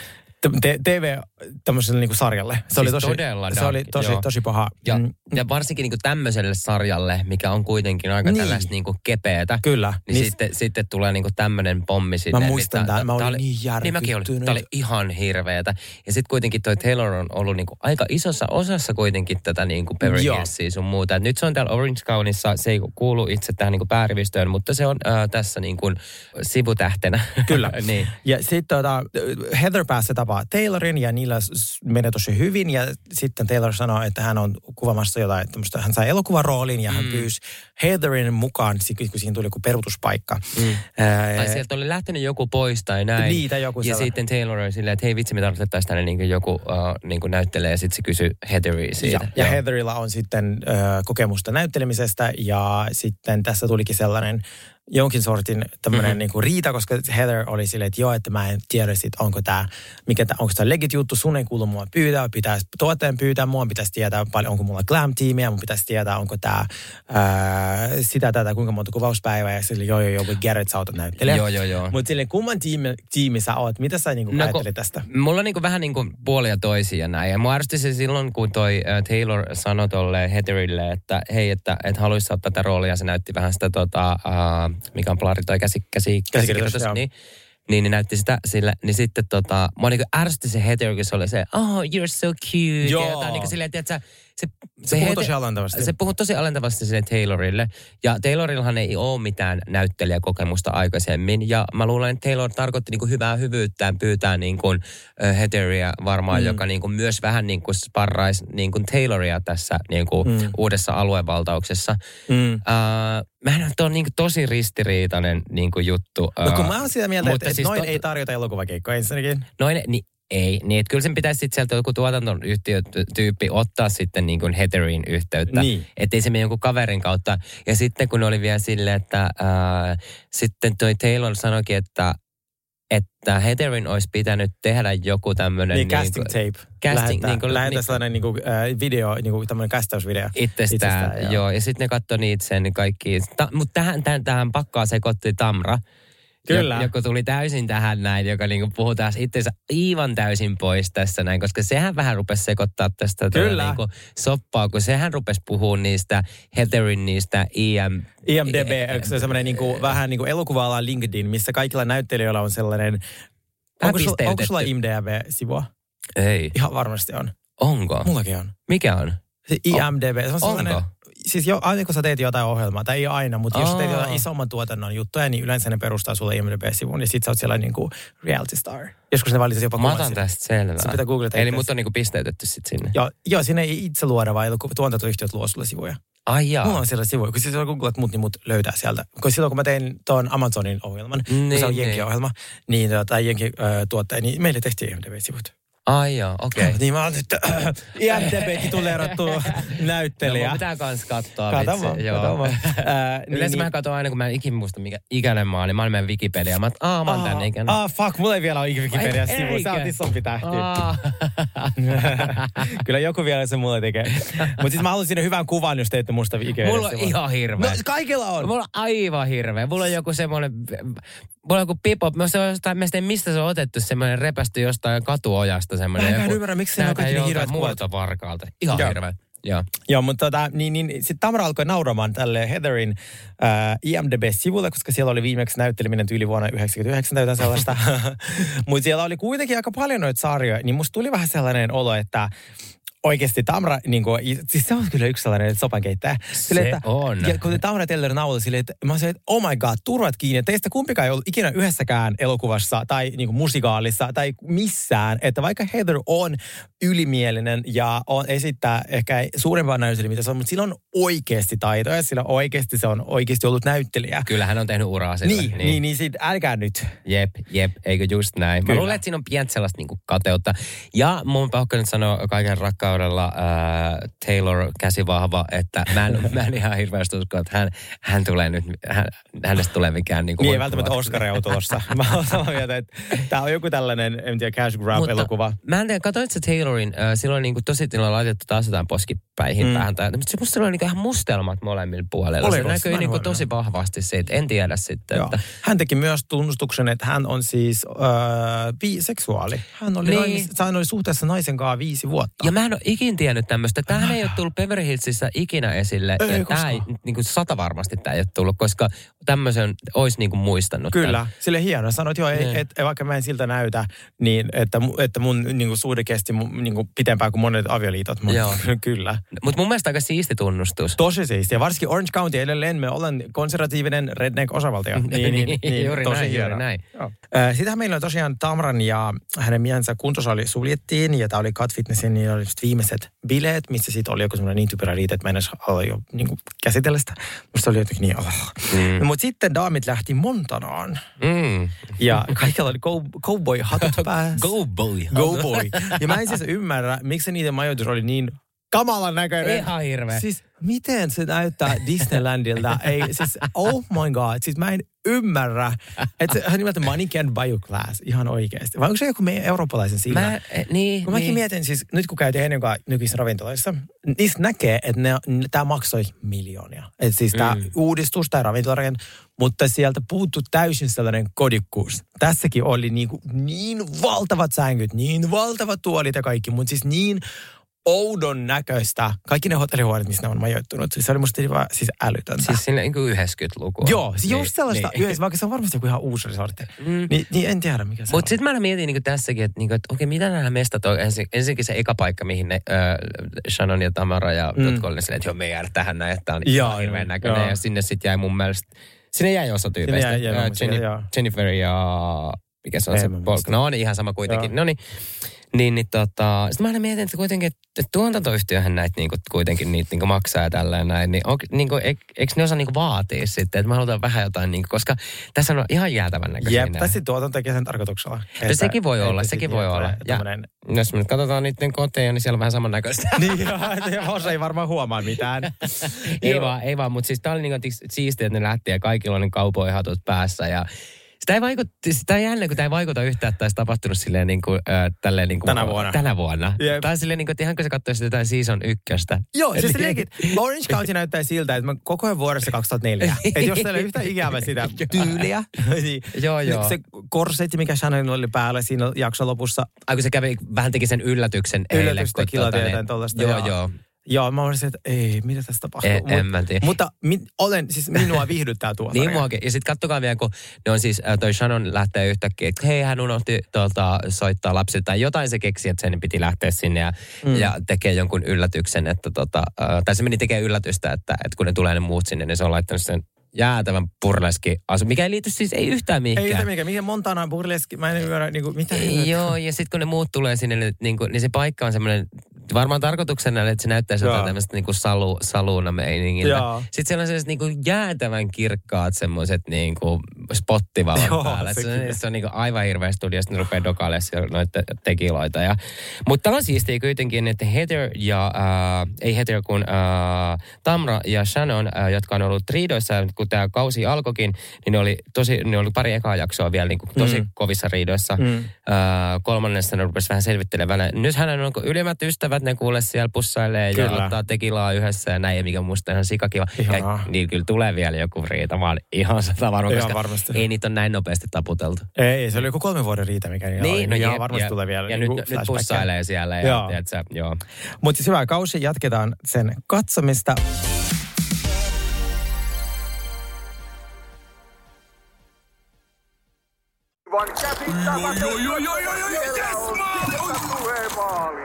TV tämmöiselle niinku sarjalle. Se Siis oli tosi, todella se oli dark, tosi, joo. tosi paha. Ja, Mm, ja varsinkin niin kuin tämmöiselle sarjalle, mikä on kuitenkin aika Niin. niin. tällaista niin kuin kepeätä, Kyllä. niin, Niin- sitten, sitten tulee niin kuin tämmöinen pommi sinne. muistan Niin tämän. tää- Mä olin niin Niin mäkin olin. järkyttynyt. Tämä oli ihan hirveetä. Ja sitten kuitenkin toi Taylor on ollut niin kuin aika isossa osassa kuitenkin tätä niin kuin Beverly. Hillsia sun muuta. Et nyt se on täällä Orange Countyssa, se ei kuulu itse tähän niin kuin päärivistöön, mutta se on äh, tässä niin kuin sivutähtenä. Kyllä. [laughs] niin. Ja sitten tota, Heather pääsi tapaa Taylorin ja niillä menee tosi hyvin. Ja sitten Taylor sanoi, että hän on kuvamassa jotain, tämmöistä, hän sai elokuvaroolin ja hän Mm. pyysi Heatherin mukaan, kun siihen tuli joku peruutuspaikka. Mm. Ää, Tai sieltä oli lähtenyt joku pois tai näin. Tai joku ja sitten Taylor oli silleen, että hei vitsi, me tarvittaisiin tänne niin joku uh, niin näyttelee. Ja sitten se kysyi Heatheria siitä. Ja, ja Joo. Heatherilla on sitten ö, kokemusta näyttelemisestä ja sitten tässä tulikin sellainen jonkin sortin tämmöinen Mhm. mm-hmm. niinku riita, koska Heather oli silleen, että joo, että mä en tiedä sit, onko tämä, mikä tää, onko tämä legit juttu, sun ei kuulu mua pyytää, pitäisi tuottajan pyytää mua, pitäisi tietää paljon, onko mulla glam-tiimiä, mun pitäisi tietää, onko tämä sitä tätä, kuinka monta kuvauspäivää, ja sille joo, joo, joo, we get it, sä oot näyttelijä. Joo, joo, joo. Mutta silleen, kumman tiimi, tiimi sä oot, mitä sä niinku No, ajattelit tästä? Mulla on niinku vähän niinku puolia toisia näin. Ja mua ärsytti se silloin, kun toi Taylor sanoi tolle Heatherille, että hei, että et haluaisi ottaa tätä roolia. Se näytti vähän sitä, tota, äh, mikä on plari toi käsi, käsi, käsikirjoitus. joo. Niin, niin, niin näytti sitä sillä, niin sitten tota, mua niinku ärsytti se Heather, kun se oli se, oh, you're so cute. Joo. Ja jotain niinku silleen, että se, se, Se puhuu tosi alentavasti. Se puhuu tosi alentavasti sille Taylorille. Ja Taylorillahan ei ole mitään näyttelijäkokemusta aikaisemmin. Ja mä luulen, että Taylor tarkoitti niin kuin hyvää hyvyyttään pyytää niin kuin Heatheria varmaan, mm. joka niin kuin myös vähän niin kuin sparraisi niin kuin Tayloria tässä niin kuin Mm. uudessa aluevaltauksessa. Mm. Uh, mähän on niin kuin tosi ristiriitainen niin kuin juttu. No kun mä oon sitä mieltä, että, että siis noin totta- ei tarjota elokuvakeikkoa ensinnäkin. Noin, niin ei, niin että kyllä sen pitäisi sitten sieltä joku tuotantoyhtiötyyppi ottaa sitten niin kuin Heatherin yhteyttä. Niin. Että ei se mene jonkun kaverin kautta. Ja sitten kun oli vielä silleen, että ää, sitten toi Taylor sanoikin, että että Heatherin olisi pitänyt tehdä joku tämmöinen... Niin, casting tape. casting, niin kuin- lähettää niin- sellainen niin kuin, äh, video, niin kuin tämmöinen kästäysvideo. Itsestään, Itsestään, joo. joo. Ja sitten ne katsoi niitä sen kaikki. Ta, mutta tähän, tähän, tähän pakkaa sekoitti Tamra. Kyllä. Jo- Joku tuli täysin tähän näin, joka niinku puhuu taas itsensä aivan täysin pois tässä näin, koska sehän vähän rupesi sekoittaa tästä tätä Kyllä. Niinku soppaa, kun sehän rupesi puhua niistä Heatherin niistä IM... IMDB, onko se semmoinen niin kuin, vähän niin kuin elokuva LinkedIn, missä kaikilla näyttelijöillä on sellainen... Onko sulla, onko sulla IMDB-sivua? Ei. Ihan varmasti on. Onko? Mullakin on. Mikä on? Se IMDB, se on Onko? Siis jo, aina kun sä teet jotain ohjelmaa, tai ei aina, mutta jos sä teet jotain isomman tuotannon juttuja, niin yleensä ne perustaa sulle IMDb-sivuun, ja sit sä oot siellä niin kuin reality star. Joskus ne valitsisi jopa Mä otan tästä selvää. Se pitää googlata Eli mut on niinku pisteytetty sit sinne. Joo, joo, sinne ei itse luoda, vaan tuotantoyhtiöt luo sulle sivuja. Ai jaa. Mulla on siellä sivuja. Kun siis kun googlat mut, niin mut löytää sieltä. Kun silloin kun mä tein tuon Amazonin ohjelman, niin, kun Niin, se on niin. Jenki-ohjelma, niin, tai Jenki-tuottaja, niin meille tehtiin IMDb-sivut. Ai jaa, okei. Okay. Niin mä oon nyt IMDb tituleerattu No, näyttelijä. mun pitää kans katsoa. Kato vaan, joo. kato vaan. [laughs] Ää, Yleensä mä katson aina, kun mä en ikinä muista, mikä ikäinen mä oon, niin mä olen meidän Wikipedia. Mä oon, aah, mä oon tän ikäinen. Ah, fuck, mulla ei vielä ole Wikipedia sivu. Sä oot isompi tähti. [laughs] Kyllä joku vielä se mulle tekee. Mutta siis mä haluan sinne hyvän kuvan, jos teette musta Wikipedia Mulla on ihan hirveä. No kaikilla on. Mulla on aivan hirveä. Mulla on joku semmoinen, mulla on joku pipo, mä se on jostain, mä en tiedä mistä se on otettu, semmoinen repästy jostain katuojasta semmoinen. Mä en ymmärrä, miksi siinä on kaikki niin kuvat. murtovarkaalta. Ihan Joo. hirveä. Joo. Joo, mutta tota, niin, niin, sitten Tamara alkoi nauramaan tälle Heatherin äh, IMDb-sivulle, koska siellä oli viimeksi näytteleminen tyyli vuonna 1999 tai jotain [laughs] sellaista. mutta siellä oli kuitenkin aika paljon noita sarjoja, niin musta tuli vähän sellainen olo, että oikeasti Tamra, niin kuin, siis se on kyllä yksi sellainen sopankeittäjä. Sille, Se on. Ja kun Tamra Teller naulasi silleen, että mä sanoin, että oh my god, turvat kiinni. Teistä kumpikaan ei ollut ikinä yhdessäkään elokuvassa tai niin kuin musikaalissa tai missään. Että vaikka Heather on ylimielinen ja on, esittää ehkä suurempaa näyttelijä, mitä se on, mutta sillä on oikeasti taitoja. Sillä oikeasti se on oikeasti ollut näyttelijä. Kyllä hän on tehnyt uraa sille. Niin, niin, niin, niin sit älkää nyt. Jep, jep, eikö just näin. Kyllä. Mä luulen, että siinä on pientä sellaista niinku kateutta. Ja mun pakko nyt sanoa kaiken rakkaudella äh, Taylor käsivahva, että mä en, mä en ihan hirveästi usko, että hän, hän tulee nyt, hän, hänestä tulee mikään niinku Niin ei huippuva. välttämättä Oscar on tulossa. [laughs] Mä oon samaa mieltä, että tää on joku tällainen, en tiedä, cash grab-elokuva. Mä en tiedä, katsoit sä Taylorin, äh, silloin niinku tosi tilalla laitettu taas jotain poskipäihin Mm. päähän. Tai, mutta se musta oli niinku ihan mustelmat molemmilla puolilla. Oliko? Se näkyy niinku huomannut. tosi vahvasti siitä. En tiedä sitten, Joo. että Hän teki myös tunnustuksen, että hän on siis äh, biseksuaali. Hän oli, Niin. niin. hän oli suhteessa naisen kanssa viisi vuotta. Ja mä en ole ikin tiennyt tämmöistä. Tämähän ei ole tullut Beverly Hillsissä ikinä esille. Ei ja tämä ei, niin kuin sata varmasti tämä ei ole tullut, koska tämmöisen olisi niin kuin muistanut. Kyllä, tämän. sille hieno. Sanoit, joo, Niin. et, et, vaikka mä en siltä näytä, niin että, että mun niin kuin, suhde kesti niin kuin, pitempään kuin monet avioliitot. Mutta Joo. [laughs] kyllä. Mutta mun mielestä aika siisti tunnustus. Tosi siistiä. Varsinkin Orange County edelleen me olen konservatiivinen redneck-osavaltio. [laughs] Niin, juuri näin, juuri näin. Joo. Äh, Sitähän meillä on tosiaan Tamran ja hänen miehensä kuntosali suljettiin ja tämä oli Cut Fitnessin niin oli viimeiset bileet, missä siitä oli joku semmoinen niin typerä riita, että mä en edes halua jo niin kuin, käsitellä sitä. Musta oli jotenkin niin, oh. mm. Mutta sitten daamit lähti Montanaan Mm. ja kaikilla oli cow- cowboy-hatut [laughs] päässä. Go boy. Go boy. Ja mä en siis ymmärrä, miksi niiden majoitus oli niin kamalan näköinen. Ihan hirveä. Siis miten se näyttää Disneylandilta? Ei, siis oh my god. Siis mä en ymmärrä, että se on nimeltä money can buy you class. Ihan oikeasti. Vai onko se joku meidän eurooppalaisen silmä? Mä, eh, niin, kun mäkin niin. mietin siis, nyt kun käytiin ennen kuin nykyisissä ravintoloissa, niistä näkee, että ne, tämä maksoi miljoonia. Että siis tämä Mm. uudistus tai ravintolarakent, mutta sieltä puuttu täysin sellainen kodikkuus. Tässäkin oli niin, kuin, niin valtavat sängyt, niin valtavat tuolit ja kaikki, mutta siis niin oudon näköistä. Kaikki ne hotellihuoneet, missä ne on majoittunut. Siis se oli musta vaan siis älytöntä. Siis sinne niin 90-lukua. Joo, siis just sellaista niin. yhdessä, vaikka se on varmasti joku ihan uusi resortti. Mm. Niin, niin en tiedä, mikä se Mutta on. sitten mä mietin niin tässäkin, että, niinku, että okei, mitä nämä mestat on? Ensin, ensinnäkin se eka paikka, mihin ne äh, Shannon ja Tamara ja Mm. jotkut oli ne silleen, että joo, me ei jäädä tähän näin, että tämä on Joo, hirveän näköinen. joo. Ja sinne sitten jäi mun mielestä, sinne jäi osa tyypeistä. jäi- jäi Äh, joo. Jennifer ja mikä se on En se Polk. No niin, ihan sama kuitenkin. No niin. Niin, niin tota, sitten mä aina mietin, että kuitenkin, että tuotantoyhtiöhän näitä niinku, kuitenkin niitä niinku maksaa ja tälleen näin, niin on, niinku, eikö, eikö ne osaa niinku vaatia sitten, että me halutaan vähän jotain, niinku, koska tässä on ihan jäätävän näköisiä. Jep, sitten tuotanto tekee sen tarkoituksella. No sekin voi olla, että sekin voi olla. Ja- tämmönen- Jos me nyt katsotaan niiden koteja, niin siellä on vähän samannäköistä. [laughs] Niin, joo, osa ei varmaan huomaa mitään. [laughs] ei vaan, ei vaan, mutta siis tää oli niinku siistiä, että ne lähti ja kaikilla on ne kaupoihatut päässä ja sitä ei vaikuta, sitä ei jännä, kun tämä ei vaikuta yhtään, että olisi tapahtunut silleen niin kuin, äh, tälleen niin kuin, Tänä vuonna. Tänä vuonna. Jep. Tai silleen niin kuin, että ihan kun sä katsoisit jotain season ykköstä. Joo, siis silleen, Orange County näyttää siltä, että mä koko ajan vuodessa 2004. [laughs] että jos teillä ei yhtään ikävä [laughs] sitä tyyliä, [laughs] niin Joo, joo. se korsetti, mikä Shannonilla oli päällä siinä jakson lopussa, Ai kun se kävi, vähän teki sen yllätyksen eilen. yllätystä kun kiloa tota, jotain tollaista. Joo, joo. Joo, mä olisin, että ei, mitä tässä tapahtuu. En- en mä tiedä. Mutta mi, olen, siis minua viihdyttää tuo [laughs] Niin muakin. Ja sitten kattokaa vielä, kun ne on siis, äh, toi Shannon lähtee yhtäkkiä, että hei, hän unohti tuolta, soittaa lapsille tai jotain se keksi, että sen piti lähteä sinne ja, mm. ja tekee jonkun yllätyksen, että tota, äh, tai se meni tekemään yllätystä, että, että kun ne tulee ne muut sinne, niin se on laittanut sen jäätävän purleski asu, mikä ei liity siis ei yhtään mihinkään. Ei yhtä mikä, mikä Montana burleski, mä en ymmärrä, niin kuin, mitä. Joo, ja sitten kun ne muut tulee sinne, niin, kuin, niin se paikka on semmoinen, varmaan tarkoituksena, että se näyttäisi Joo. jotain tämmöistä niin kuin salu, saluuna meiningiltä. Joo. Sitten siellä on sellaiset niin kuin jäätävän kirkkaat semmoiset niin kuin spottivalot Joo, päällä. Se, sekin. on- se on niin kuin aivan hirveä studio, sitten rupeaa dokailemaan siellä noita tekiloita. Ja, mutta tämä on siistiä kuitenkin, että Heather ja, äh, ei Heather kun äh, Tamra ja Shannon, äh, jotka on ollut riidoissa, kun tämä kausi alkoikin, niin ne oli, tosi, ne oli pari ekaa jaksoa vielä niin kuin tosi Mm. kovissa riidoissa. Mm. Äh, kolmannessa ne rupesi vähän selvittelevänä. Nyt hänen on ylimmät ystävät, ne kuule siellä pussailee Kyllä. ja ottaa tekilaa yhdessä ja näin, ja mikä musta ihan sikakiva. Ihanaa. Ja niin kyllä tulee vielä joku riita, mä oon ihan sata varma, Ihan koska varmasti. ei niitä ole näin nopeasti taputeltu. Ei, se oli joku kolmen vuoden riita, mikä niin, oli. no ihan jep, varmasti tulee vielä. Ja niin nyt, nyt pussailee siellä ja Joo. tiedätkö, joo. Mutta siis hyvä kausi, jatketaan sen katsomista.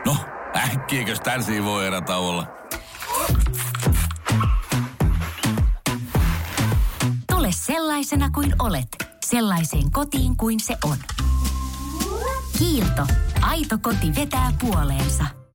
No, äkkiäkös tän voi erä olla? Tule sellaisena kuin olet, sellaiseen kotiin kuin se on. Kiilto. Aito koti vetää puoleensa.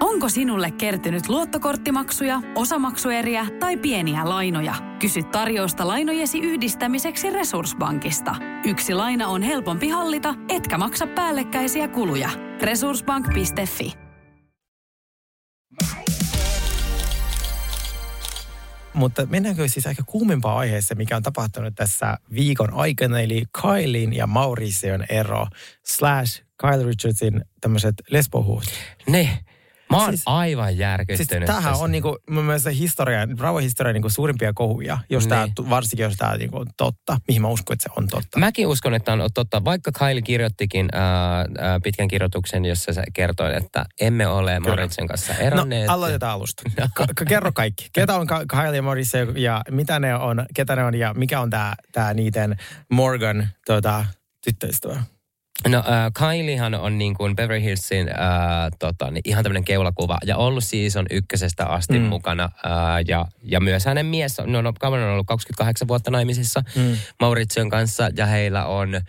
Onko sinulle kertynyt luottokorttimaksuja, osamaksueriä tai pieniä lainoja? Kysy tarjousta lainojesi yhdistämiseksi Resurssbankista. Yksi laina on helpompi hallita, etkä maksa päällekkäisiä kuluja. Resurssbank.fi Mutta mennäänkö siis aika kuumimpaan aiheeseen, mikä on tapahtunut tässä viikon aikana, eli Kylin ja Mauricion ero, slash Kyle Richardsin tämmöiset lesbohuut. Ne. Mä oon Siis- aivan Siis järkyttynyt. tämähän tästä. on niinku, mun mielestä historian, rauhanhistorian niinku suurimpia kohuja, jos Niin. tää, varsinkin jos tämä niinku on totta, mihin mä uskon, että se on totta. Mäkin uskon, että on totta. Vaikka Kylie kirjoittikin ää, ää, pitkän kirjoituksen, jossa se kertoi, että emme ole Mauritsen kanssa No, eronneet. aloitetaan alusta. [laughs] Ka- ka- kerro kaikki. Ketä on Kyle ja Morris ja mitä ne on, ketä ne on ja mikä on tämä tää niiden Morgan tota, tyttöystävä? No äh, Kyliehan on niin kuin Beverly Hillsin äh, tota, niin ihan tämmöinen keulakuva ja ollut season ykkösestä asti Mm. mukana. Äh, ja, ja myös hänen mies, no, no kauan on ollut 28 vuotta naimisissa Mm. Mauritsion kanssa ja heillä on,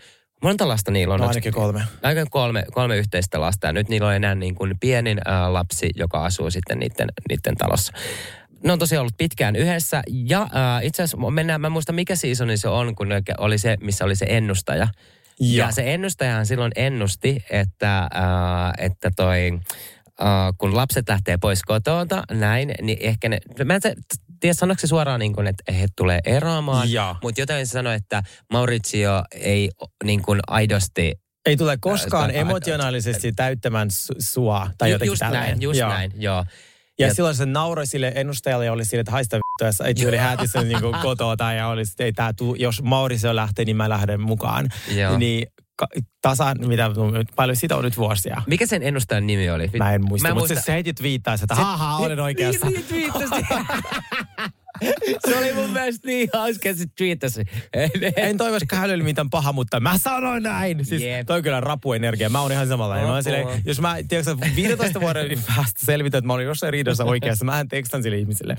monta lasta niillä on? No, ainakin kolme. Aika kolme, kolme yhteistä lasta ja nyt niillä on enää niin kuin pienin äh, lapsi, joka asuu sitten niiden, niiden talossa. Ne on tosiaan ollut pitkään yhdessä ja äh, itse asiassa mennään, mä en muista mikä seasoni se on, kun oli se, missä oli se ennustaja. Ja, ja se ennustajahan silloin ennusti, että, äh, että toi, äh, kun lapset lähtee pois kotoa, näin, niin ehkä ne, mä en tiedä sanoiko se suoraan niin kuin, että he tulee eroamaan, Ja. mutta jotain se sanoi, että Maurizio ei niin kuin aidosti Ei tule koskaan Ää, emotionaalisesti täyttämään su- sua tai Ju- jotenkin just näin, just Joo. näin, joo. Ja, Ja- silloin se nauroi sille ennustajalle ja oli sille, että haista jos et juuri häätissä niin kotota ja oli ei tää tuu, jos Mauricio lähtee, niin mä lähden mukaan. Joo. Niin tasan, mitä, paljon siitä on nyt vuosia. Mikä sen ennustajan nimi oli? Mä en muista, Mä en mutta se, se heitit viittaa, että haha, olen oikeassa. Niin, niin. [laughs] [laughs] se oli mun mielestä niin hauska, että se twiittasi. [laughs] En toivoisi Kylelle mitään paha, mutta mä sanoin näin. Siis Jep. toi kyllä rapuenergia. Mä oon ihan samanlainen. Mä oon silleen, jos mä, tiedätkö, 15 [laughs] vuoden päästä selvitän, että mä olin jossain riidassa oikeassa, mähän tekstan sille ihmiselle.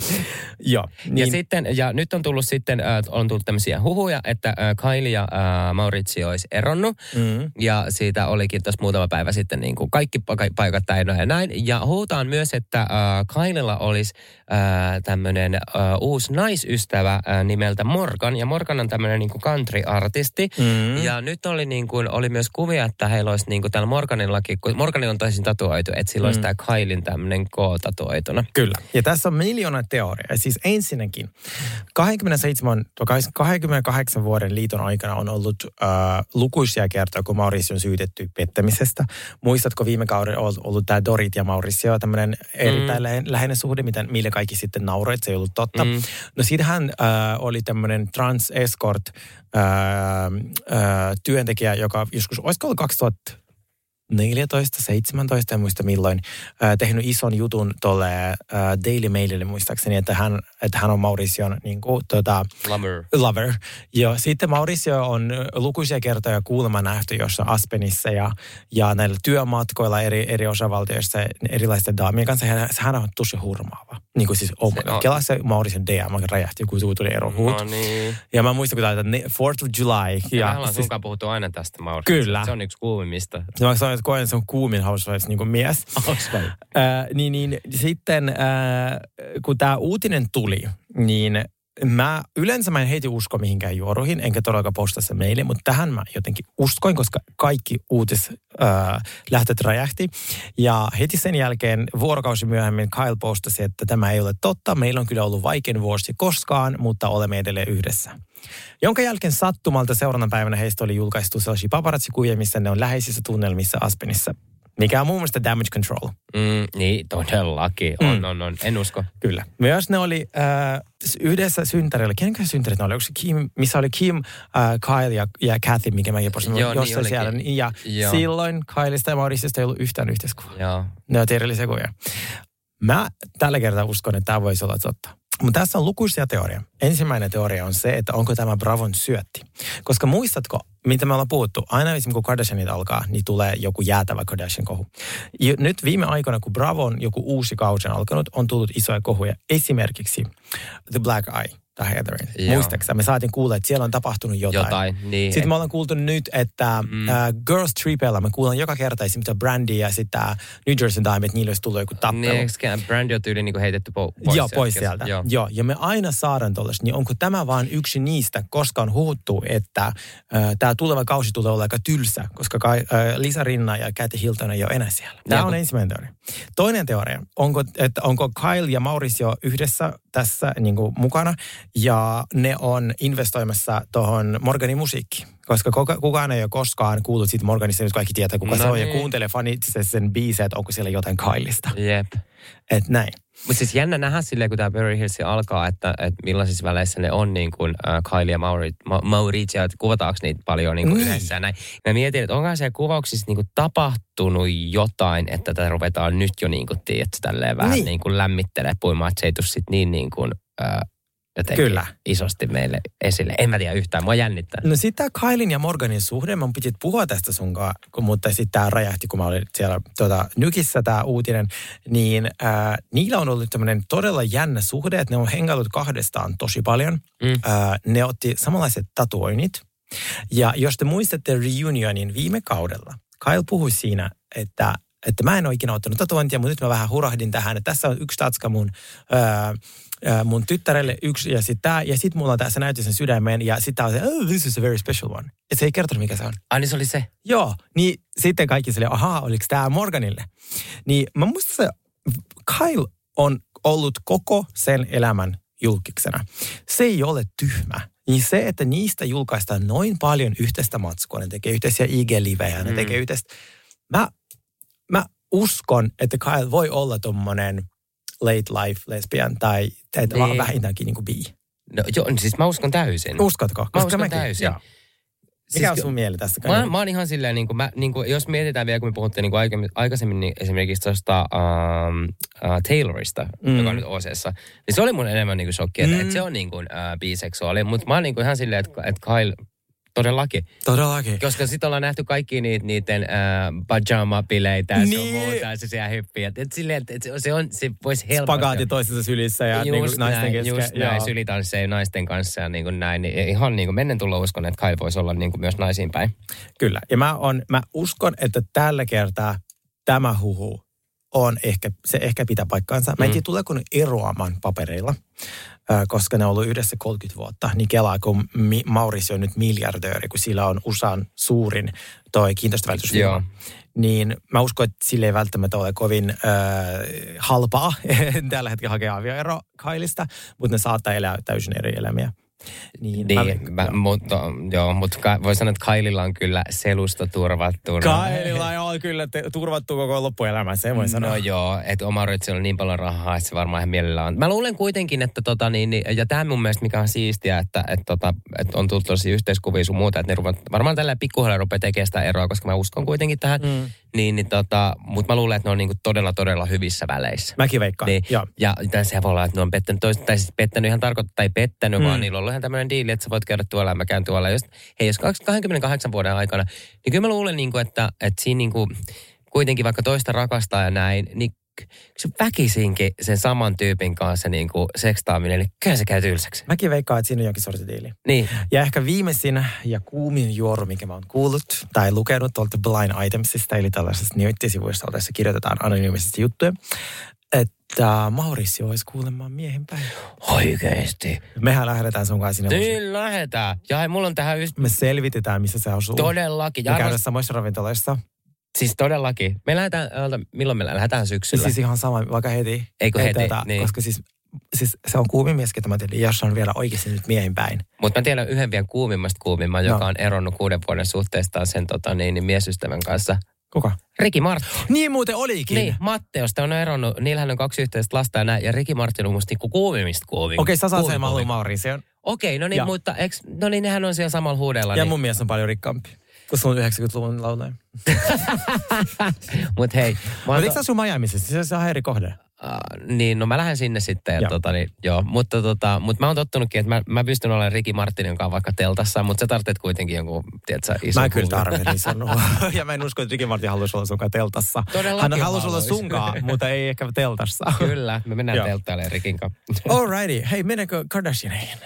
Joo. Niin. Niin, Ja, sitten, ja nyt on tullut sitten, äh, on tullut tämmöisiä huhuja, että äh, Kylie ja äh, Maurizio olisi eronnut. mm, Ja siitä olikin tuossa muutama päivä sitten niin kuin kaikki paika- paikat täynnä ja näin. Ja huutaan myös, että äh, Kylella olisi tämmöinen uusi naisystävä ää, nimeltä Morgan. Ja Morgan on tämmöinen niin kuin country-artisti. Mm. Ja nyt oli, niin kuin, oli myös kuvia, että heillä olisi niin kuin täällä Morganillakin, kun Morganin on toisin tatuoitu, että sillä olisi Mm. tämä Kailin tämmöinen K-tatuoituna. Kyllä. Ja tässä on miljoona teoriaa. Siis ensinnäkin 27, 28 vuoden liiton aikana on ollut äh, lukuisia kertoja, kun Mauricio on syytetty pettämisestä. Muistatko viime kauden on ollut tämä Dorit ja Mauricio, tämmöinen erittäin mm. läheinen suhde, mitä, mille kaikki sitten nauroivat, että se ei ollut totta. Mm. No siitähän äh, oli tämmöinen trans-escort äh, äh, työntekijä, joka joskus, olisiko ollut 2000 14, 17, en muista milloin, äh, tehnyt ison jutun tuolle äh, Daily Mailille muistaakseni, että hän, että hän on Mauricion niin kuin, tota, Lover. lover. Ja sitten Mauricio on lukuisia kertoja kuulemma nähty jossain Aspenissa ja, ja näillä työmatkoilla eri, eri osavaltioissa erilaisten daamien kanssa. Hän, hän on tosi hurmaava. Niin kuin siis, oh my Se god. se Mauricion DM räjähti, kun tuli ero. No niin. Ja mä muistan, kun tämä 4th of July. Ja Ja, me ollaan siis, puhuttu aina tästä, Mauri. Kyllä. Se on yksi kuumimmista. mä sanoin, että koen, on kuumin Housewives niin mies. Housewives. Äh, niin, niin sitten äh, kun tämä uutinen tuli, niin mä yleensä mä en heti usko mihinkään juoruihin, enkä todellakaan posta se meille, mutta tähän mä jotenkin uskoin, koska kaikki uutislähtöt räjähti. Ja heti sen jälkeen vuorokausi myöhemmin Kyle postasi, että tämä ei ole totta. Meillä on kyllä ollut vaikein vuosi koskaan, mutta olemme edelleen yhdessä. Jonka jälkeen sattumalta seurannan päivänä heistä oli julkaistu sellaisia paparazzikuvia, missä ne on läheisissä tunnelmissa Aspenissa. Mikä on muun muassa damage control. Mm, niin, todellakin. On, Mm. on, on. En usko. Kyllä. Myös ne oli äh, yhdessä synttäreillä. Kenenkä synttärit ne oli? Onko se Kim, missä oli Kim, äh, Kyle ja, ja Kathy, mikä mäkin postin Joo, niin jossain olikin. siellä. Niin, Ja Joo. silloin Kyleista ja Mauriciosta ei ollut yhtään yhteiskuvaa. Joo. Ne on erillisiä kuvia. Mä tällä kertaa uskon, että tämä voisi olla totta. Mutta tässä on lukuisia teorioita. Ensimmäinen teoria on se, että onko tämä Bravon syötti. Koska muistatko, mitä me ollaan puhuttu? Aina esimerkiksi kun Kardashianit alkaa, niin tulee joku jäätävä Kardashian-kohu. Ja nyt viime aikoina, kun Bravon joku uusi kausi on alkanut, on tullut isoja kohuja. Esimerkiksi The Black Eye tai Heatherin. Joo. Muistaakseni? Me saatiin kuulla, että siellä on tapahtunut jotain. Jotain, niin. Sitten me ollaan kuultu nyt, että mm. äh, Girls Tripella me kuullaan joka kerta esimerkiksi Brandy ja sitten tää New Jersey Dime, että niillä olisi tullut joku tappelu. Niin, eikö Brandy on tyyli niinku heitetty po- pois Joo, pois sieltä? Joo. Joo. ja me aina saadaan tuollaista. Niin onko tämä vain yksi niistä, koska on huhuttu, että äh, tämä tuleva kausi tulee olla aika tylsä, koska kai, äh, Lisa Rinna ja Kathy Hilton ei ole enää siellä. Tämä Joo. on ensimmäinen teoria. Toinen teoria, onko, että onko Kyle ja Mauricio yhdessä tässä niin kuin, mukana ja ne on investoimassa tuohon Morganin musiikkiin. Koska kuka, kukaan ei ole koskaan kuullut siitä Morganista, nyt kaikki tietää kuka No se on ja niin. kuuntelee fanitsisesti sen biisejä, että onko siellä jotain Kylesta. Jep. Että näin. Mutta siis jännä nähdä silleen, kun tämä Beverly Hills alkaa, että, että millaisissa väleissä ne on niin kuin äh, Kylie ja Mauri, Ma, Mauricio, että kuvataanko niitä paljon niin kuin Niin. yhdessä ja näin. Mä mietin, että onko siellä kuvauksissa niin kuin tapahtunut jotain, että tätä ruvetaan nyt jo niin kuin, tiedätkö, tälleen vähän Niin. niin. kuin lämmittelee puimaan, että se ei tule sit niin, niin kuin, äh, jotenkin Kyllä. isosti meille esille. En mä tiedä yhtään, mua jännittää. No tämä Kailin ja Morganin suhde, mä pitit puhua tästä sunkaan, kun- mutta sitten tämä räjähti, kun mä olin siellä tota, Nykissä tämä uutinen, niin ää, niillä on ollut tämmöinen todella jännä suhde, että ne on hengailut kahdestaan tosi paljon. Mm. Ää, ne otti samanlaiset tatuoinnit. Ja jos te muistatte reunionin viime kaudella, Kyle puhui siinä, että että mä en ole ikinä ottanut tatuointia, mutta nyt mä vähän hurahdin tähän, että tässä on yksi tatska mun, ää, mun tyttärelle yksi ja sitten tää, ja sitten mulla on tässä näytti sen sydämen, ja sitten on se, oh, this is a very special one. Ja se ei kertonut, mikä se on. Ai niin se oli se. Joo, niin sitten kaikki sille, ahaa, oliko tämä Morganille? Niin mä muistan se, Kyle on ollut koko sen elämän julkiksena. Se ei ole tyhmä. Niin se, että niistä julkaistaan noin paljon yhteistä matskua, ne tekee yhteisiä IG-livejä, ne Mm. tekee yhteistä. Mä, mä uskon, että Kyle voi olla tommonen late life lesbian tai, tai Niin. niin. vähintäänkin niin kuin bi. No, joo, siis mä uskon täysin. Uskotko? Mä uskon mäkin- täysin. joo. Mikä Siis on sun mieli tästä? Mä, mä oon ihan silleen, niin kuin, mä, niin kuin, jos mietitään vielä, kun me puhuttiin niin kuin aikaisemmin, niin esimerkiksi tuosta um, uh, Taylorista, Mm. joka on nyt OCssa, niin se oli mun enemmän niin kuin shokki, että, Mm. että se on niin kuin, uh, biseksuaali. Mutta mä oon niin kuin ihan silleen, että, että Kyle todellakin. Todellakin. Koska sitten ollaan nähty kaikki niitä, niiden uh, pajama-bileitä ja niin. sun Niin. muuta, ja se siellä hyppii. Että, että silleen, että se- se, on, se voisi helposti. Spagaati toisessa sylissä ja niin kuin naisten näin, kesken. Just näin, sylitansseja naisten kanssa ja niin kuin näin. Niin ihan niin kuin mennen tulla uskon, että Kyle voisi olla niin kuin myös naisiin päin. Kyllä. Ja mä, on, mä uskon, että tällä kertaa tämä huhu on ehkä, se ehkä pitää paikkaansa. Mä en Mm. tiedä, tuleeko ne eroamaan papereilla, koska ne on ollut yhdessä 30 vuotta. Niin kelaa, kun Mauricio on nyt miljardööri, kun sillä on USAn suurin toi kiinteistövälitysfirma. Joo. Niin mä uskon, että sille ei välttämättä ole kovin äh, halpaa [laughs] tällä hetkellä hakea avioero Kailista, mutta ne saattaa elää täysin eri elämiä. Niin, Niin, mä, mutta, joo, mutta ka, voi sanoa, että Kaililla on kyllä selusta turvattuna. Kaililla on kyllä te, turvattu koko loppuelämä, se voi sanoa. No joo, että oma on niin paljon rahaa, että se varmaan ihan mielellään on. Mä luulen kuitenkin, että tota niin, niin- ja tämä mun mielestä mikä on siistiä, että, että, tota, että on tullut tosi yhteiskuvia sun muuta, että ne ruvat, varmaan tällä pikkuhiljaa rupeaa tekemään sitä eroa, koska mä uskon kuitenkin tähän. Mm. Niin, niin tota, mutta mä luulen, että ne on niinku todella, todella hyvissä väleissä. Mäkin veikkaan, Niin, joo. ja se voi olla, että ne on pettänyt toista, tai siis pettänyt ihan tarkoittaa, tai pettänyt, mm. vaan niillä on ihan tämmöinen diili, että sä voit käydä tuolla ja mä käyn tuolla. Jos, hei, jos 28 vuoden aikana, niin kyllä mä luulen, niin kuin, että, että siinä niin kuin, kuitenkin vaikka toista rakastaa ja näin, niin se väkisinkin sen saman tyypin kanssa niin kuin sekstaaminen, niin kyllä se käy tylsäksi. Mäkin veikkaan, että siinä on jonkin sortin diili. Niin, Ja ehkä viimeisin ja kuumin juoru, mikä mä oon kuullut tai lukenut tuolta Blind Itemsista, eli tällaisesta nettisivuista, jossa kirjoitetaan anonyymisesti juttuja, että Mauricio olisi kuulemma miehen päin. oikeesti. Mehän lähdetään sun kanssa sinne. Niin lähetään. Ja hei, mulla on tähän just Me selvitetään, missä se asuu. todellakin. Ja Ja käydä arvos, samoissa ravintoloissa. Siis todellakin. Me lähdetään, milloin me lähdetään syksyllä? Siis ihan sama, vaikka heti. Eikö Ei heti, niin. Koska siis, siis se on kuumin mies, ketä mä tiedän, jos on vielä oikeasti nyt miehen päin. Mutta mä tiedän yhden vielä kuumimmasta kuumimman, No. joka on eronnut kuuden vuoden suhteestaan sen tota, niin, niin miesystävän kanssa. Kuka? Riki Martti. Niin muuten olikin. Niin, Matteosta on eronnut. Niillähän on kaksi yhteistä lasta ja näin. Ja Riki Martti on musta niinku kuumimmista kuumim. Okei, sä saat sen, haluan kuumim. Mauricion. Okei, no niin, Ja. mutta eks, no niin, nehän on siellä samalla huudella. Ja niin. mun mies on paljon rikkaampi. Kun sulla on 90-luvun laulaja. [laughs] Mut hei. Mä eikö to- sä asu Miamiissa? Se, on eri kohde. Uh, niin, no mä lähden sinne sitten. Ja tota, niin, joo. Mutta, tota, mutta mä oon tottunutkin, että mä, mä pystyn olemaan Riki Martinin kanssa vaikka teltassa, mutta sä tarvitset kuitenkin jonkun, tiedätkö, ison Mä kyllä tarvitsen [laughs] ison [laughs] Ja mä en usko, että Ricky Martin haluaisi olla sunkaan teltassa. Todellakin Hän haluaisi olla sunkaan, mutta ei ehkä teltassa. Kyllä, me mennään telttailemaan Rikin kanssa. Alrighty. Hei, mennäänkö Kardashianeihin?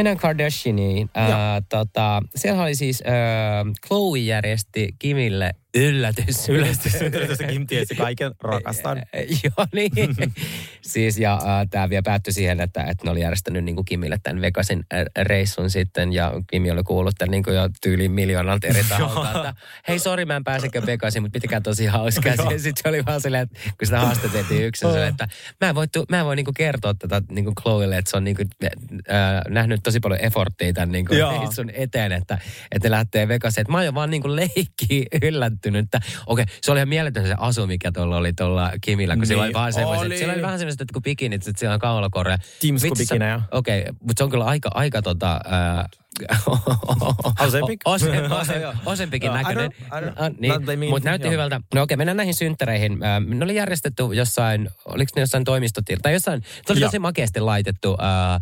Mennään Kardashianiin. Ää, tota, siellä oli siis, ää, Chloe järjesti Kimille yllätys. Yllätys, yllätys, Kim tiesi kaiken, rakastan. [laughs] Joo, niin. [laughs] siis ja äh, tämä vielä päättyi siihen, että, että ne oli järjestänyt niin kuin Kimille tämän Vegasin reissun sitten ja Kimi oli kuullut tämän niin kuin jo tyyliin miljoonalta eri [laughs] taholta, että hei sori mä en pääsekään Vegasin, mutta pitäkää tosi hauskaa. Sitten se oli vaan silleen, että kun sitä haastateltiin yksin, se, että mä en voi, tu- mä en voi niin kuin kertoa tätä niin kuin Chloelle, että se on niin kuin, äh, nähnyt tosi paljon efforttia tämän niin kuin reissun eteen, että, että ne lähtee Vegasiin. Että mä oon vaan niin kuin leikki yllättynyt, että okei, se oli ihan mieletön se asu, mikä tuolla oli tuolla Kimillä, kun sillä oli Niin vaan semmoiset, oli. siellä oli vähän semmoiset kuin bikinit, että siellä on kaulakorja. Teamsku-bikinejä. Okei, okay, mutta se on kyllä aika, aika tota... Ää, [laughs] [laughs] Joo, I näköinen. Ah, Niin, mutta näytti joo. hyvältä. No okei, mennään näihin synttäreihin. Ää, Ne oli järjestetty jossain, oliko ne jossain toimistotilta, tai jossain, se oli tosi makeasti laitettu. Ää,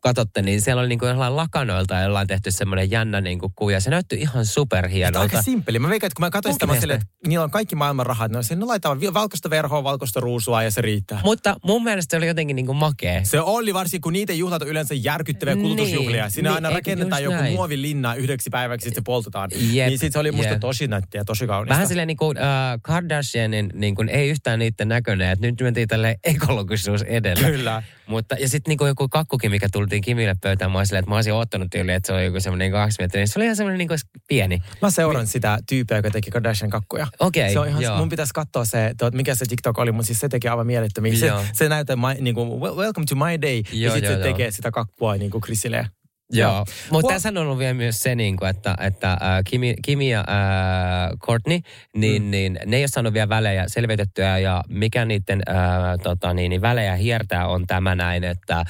katsotte, niin siellä oli niinku jollain lakanoilta ja jollain tehty semmoinen jännä niinku kuja. Se näytti ihan Tämä on superhienolta. aika simppeli. Mä veikkaan, että kun mä katsoin sitä, mä silleen, että niillä on kaikki maailman rahat. Ne on siinä, no laitetaan vi- valkoista verhoa, valkoista ruusua ja se riittää. Mutta mun mielestä se oli jotenkin niinku makea. Se oli varsinkin, kun niitä juhlat on yleensä järkyttäviä Niin, kulutusjuhlia. Siinä niin, aina rakennetaan joku näin? muovilinna yhdeksi päiväksi, sitten se poltetaan. Jep, niin sit se oli musta jep. tosi nättiä, tosi kaunista. Vähän silleen niin kuin äh, Kardashianin niin kuin, ei yhtään niiden näköinen, että nyt mentiin tälle ekologisuus edellä. Kyllä. Mutta, ja sitten niin joku kakkukin, mikä tultiin Kimille pöytään, mä, silleen, että mä olisin ottanut tyyliin, että se oli joku semmoinen kaksi metriä. Se oli ihan semmoinen niin kuin pieni. Mä seuran sitä tyyppiä, joka teki Kardashian kakkuja. Okei, se on ihan, joo. mun pitäisi katsoa se, tuot, mikä se TikTok oli, mutta siis se teki aivan mielettömiä. Se, Joo. se näyttää, my, niin kuin, "Wel- welcome to my day. ja Joo, sitten joo, se joo. tekee sitä kakkua niin kuin Chrisille. Joo. Mutta Well- tässä on ollut vielä myös se, niin kuin, että, että äh, Kimi, Kimi ja äh, Courtney, niin, mm. niin ne ei ole saanut vielä välejä selvitettyä ja mikä niiden äh, tota, niin, niin välejä hiertää on tämä näin, että äh,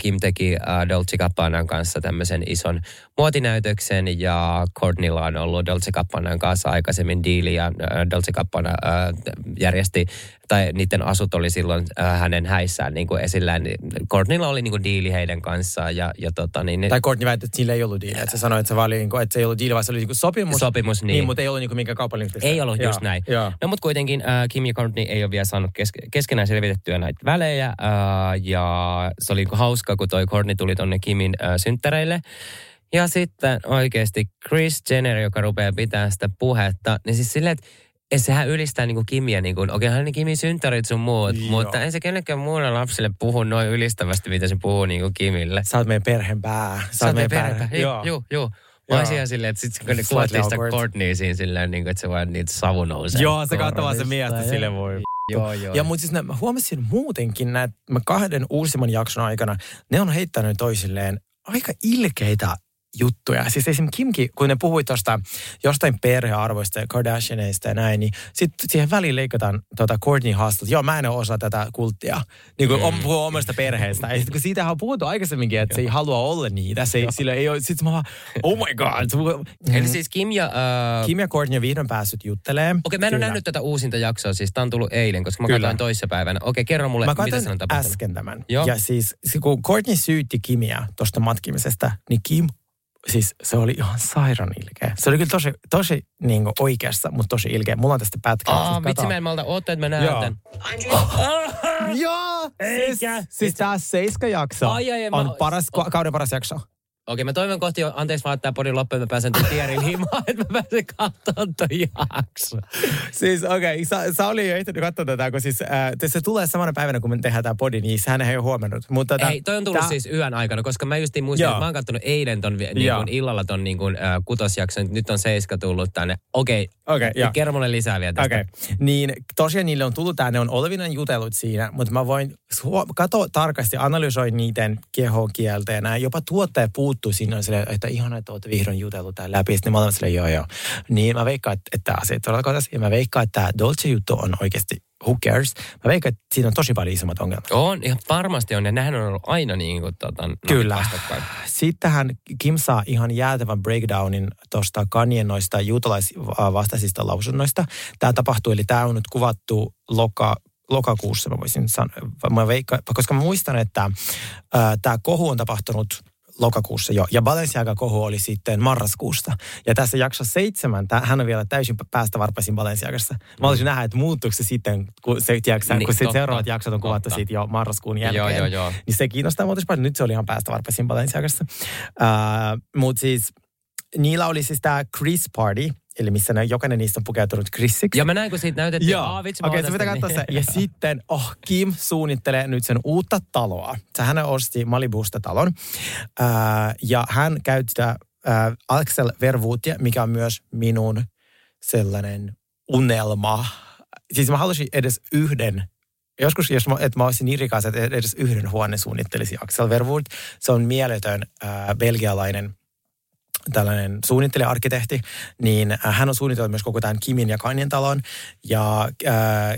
Kim teki äh, Dolce Gabbanan kanssa tämmöisen ison muotinäytöksen ja Courtneylla on ollut Dolce Gabbanan kanssa aikaisemmin diili ja äh, Dolce Gabbana äh, järjesti tai niiden asut oli silloin äh, hänen häissään niin kuin esillään. Niin Courtneylla oli niin kuin diili heidän kanssaan ja, ja tota, niin, Tai Courtney väitti, että sillä ei ollut diili. Että se sanoi, että se, oli, niin kuin, että se ei ollut diili, vaan se oli niin kuin sopimus. Sopimus, niin. niin. mutta ei ollut niin minkään kaupallinen. Ei ollut just näin. Joo. No mutta kuitenkin äh, Kim ja Courtney ei ole vielä saanut keske- keskenään selvitettyä näitä välejä. Äh, ja se oli niinku hauska, kun toi Courtney tuli tonne Kimin äh, synttäreille. Ja sitten oikeasti Chris Jenner, joka rupeaa pitää sitä puhetta, niin siis silleen, että ja sehän ylistää niinku Kimiä, niinku, okei, hän Kimi synttärit sun muut, Joo. mutta ei se kenellekään muulle lapselle puhu noin ylistävästi, mitä se puhuu niinku Kimille. Sä oot meidän perheen pää. Sä oot perhepä. Joo. Joo, joo. joo. Joo. Mä olisin ihan silleen, että sit kun ne kuvattiin sitä awkward. Courtney siinä silleen, niin kuin, että se vaan niitä savu nousee. Joo, se katsoo se miestä sille voi. Joo, joo. Ja mutta siis mä huomasin muutenkin, että mä kahden uusimman jakson aikana, ne on heittänyt toisilleen aika ilkeitä juttuja. Siis esimerkiksi Kimki, kun ne puhui tuosta jostain perhearvoista ja Kardashianeista ja näin, niin sitten siihen väliin leikataan tuota Courtney haastattelua. Joo, mä en ole osa tätä kulttia. Niin kuin mm. puhuu omasta perheestä. Ja sitten kun siitähän on puhuttu aikaisemminkin, että se ei halua olla niitä. Se ei, sillä ei ole, sitten mä vaan, oh my god. [laughs] Eli siis Kim ja... Äh, Kim ja Courtney on vihdoin päässyt juttelemaan. Okei, mä en ole nähnyt tätä uusinta jaksoa, siis tää on tullut eilen, koska mä Kyllä. katsoin toissapäivänä. Okei, kerro mulle, Mä mitä siinä on tapahtunut. äsken tämän. Joo. Ja siis kun Courtney syytti Kimiä tuosta matkimisesta, niin Kim, siis se oli ihan sairaan ilkeä. Se oli kyllä tosi, tosi niin oikeassa, mutta tosi ilkeä. Mulla on tästä pätkää. Aa, siis vitsi, mä en malta odottaa, että mä näen Joo. tän. [laughs] Joo! Siis, Eikä. siis tää seiska jakso Ai, ai, ai, mä- on paras, ka- kauden paras jakso. Okei, mä toivon kohti anteeksi vaan, että tää podin loppuun, mä pääsen tän tierin himaan, että mä pääsen katsomaan ton jakso. Siis okei, okay, Sa- Sauli ei ehtinyt katsoa tätä, kun siis äh, se tulee samana päivänä, kun me tehdään tämä podi, niin hän ei ole huomannut. Mutta tota, Ei, toi on tullut tää- siis yön aikana, koska mä justiin muistin, Joo. että mä oon kattonut eilen ton niin kun illalla ton niin kun, äh, kutosjakson, nyt on seiska tullut tänne. Okei, Okei, joo. kerro mulle lisää vielä tästä. Okei, okay. niin tosiaan niille on tullut tämä, ne on Olvinan jutellut siinä, mutta mä voin huo- katsoa tarkasti, analysoi niiden kehokieltä ja näin. Jopa tuottaja puuttuu siinä, on silleen, että ihana, että olette vihdoin jutellut tämän läpi. Sitten mä olen silleen, joo joo. Niin mä veikkaan, että, että tämä asia todella. Ja mä veikkaan, että tämä Dolce-juttu on oikeasti who cares. Mä veikkaan, että siinä on tosi paljon isommat ongelmat. On, ihan varmasti on, ja nehän on ollut aina niin kuin tota, Kyllä. Sittenhän Kim saa ihan jäätävän breakdownin tuosta Kanyen noista juutalaisvastaisista lausunnoista. Tämä tapahtuu, eli tämä on nyt kuvattu loka, lokakuussa, mä voisin sanoa, mä veikka, koska mä muistan, että tämä kohu on tapahtunut lokakuussa jo, ja Balenciaga-kohu oli sitten marraskuusta. Ja tässä jaksossa seitsemän, tää, hän on vielä täysin päästä varpaisin Balenciagassa. Mä olisin nähdä, että muuttuuko se sitten, kun, se, tiedätkö, Niin, kun totta, seuraavat jaksot on kuvattu totta. siitä jo marraskuun jälkeen. Joo, joo, joo. Niin se kiinnostaa muuta paljon. Nyt se oli ihan päästä varpaisin Balenciagassa. Uh, Mutta siis niillä oli siis tämä Chris Party, eli missä ne, jokainen niistä on pukeutunut Chrisiksi. Ja mä näin, kun siitä näytettiin, Joo, aa vitsi, mä okei, se pitää katsoa se. niin- Ja [laughs] sitten, oh, Kim suunnittelee nyt sen uutta taloa. Hän osti Malibusta talon. Ää, ja hän käytti sitä ää, Axel Vervuutia, mikä on myös minun sellainen unelma. Siis mä halusin edes yhden Joskus, jos mä, että mä olisin niin rikas, että edes yhden huoneen suunnittelisi Axel Verwood. Se on mieletön ää, belgialainen tällainen suunnittelija-arkkitehti, niin äh, hän on suunnitellut myös koko tämän Kimin ja Kanyen talon. Ja äh,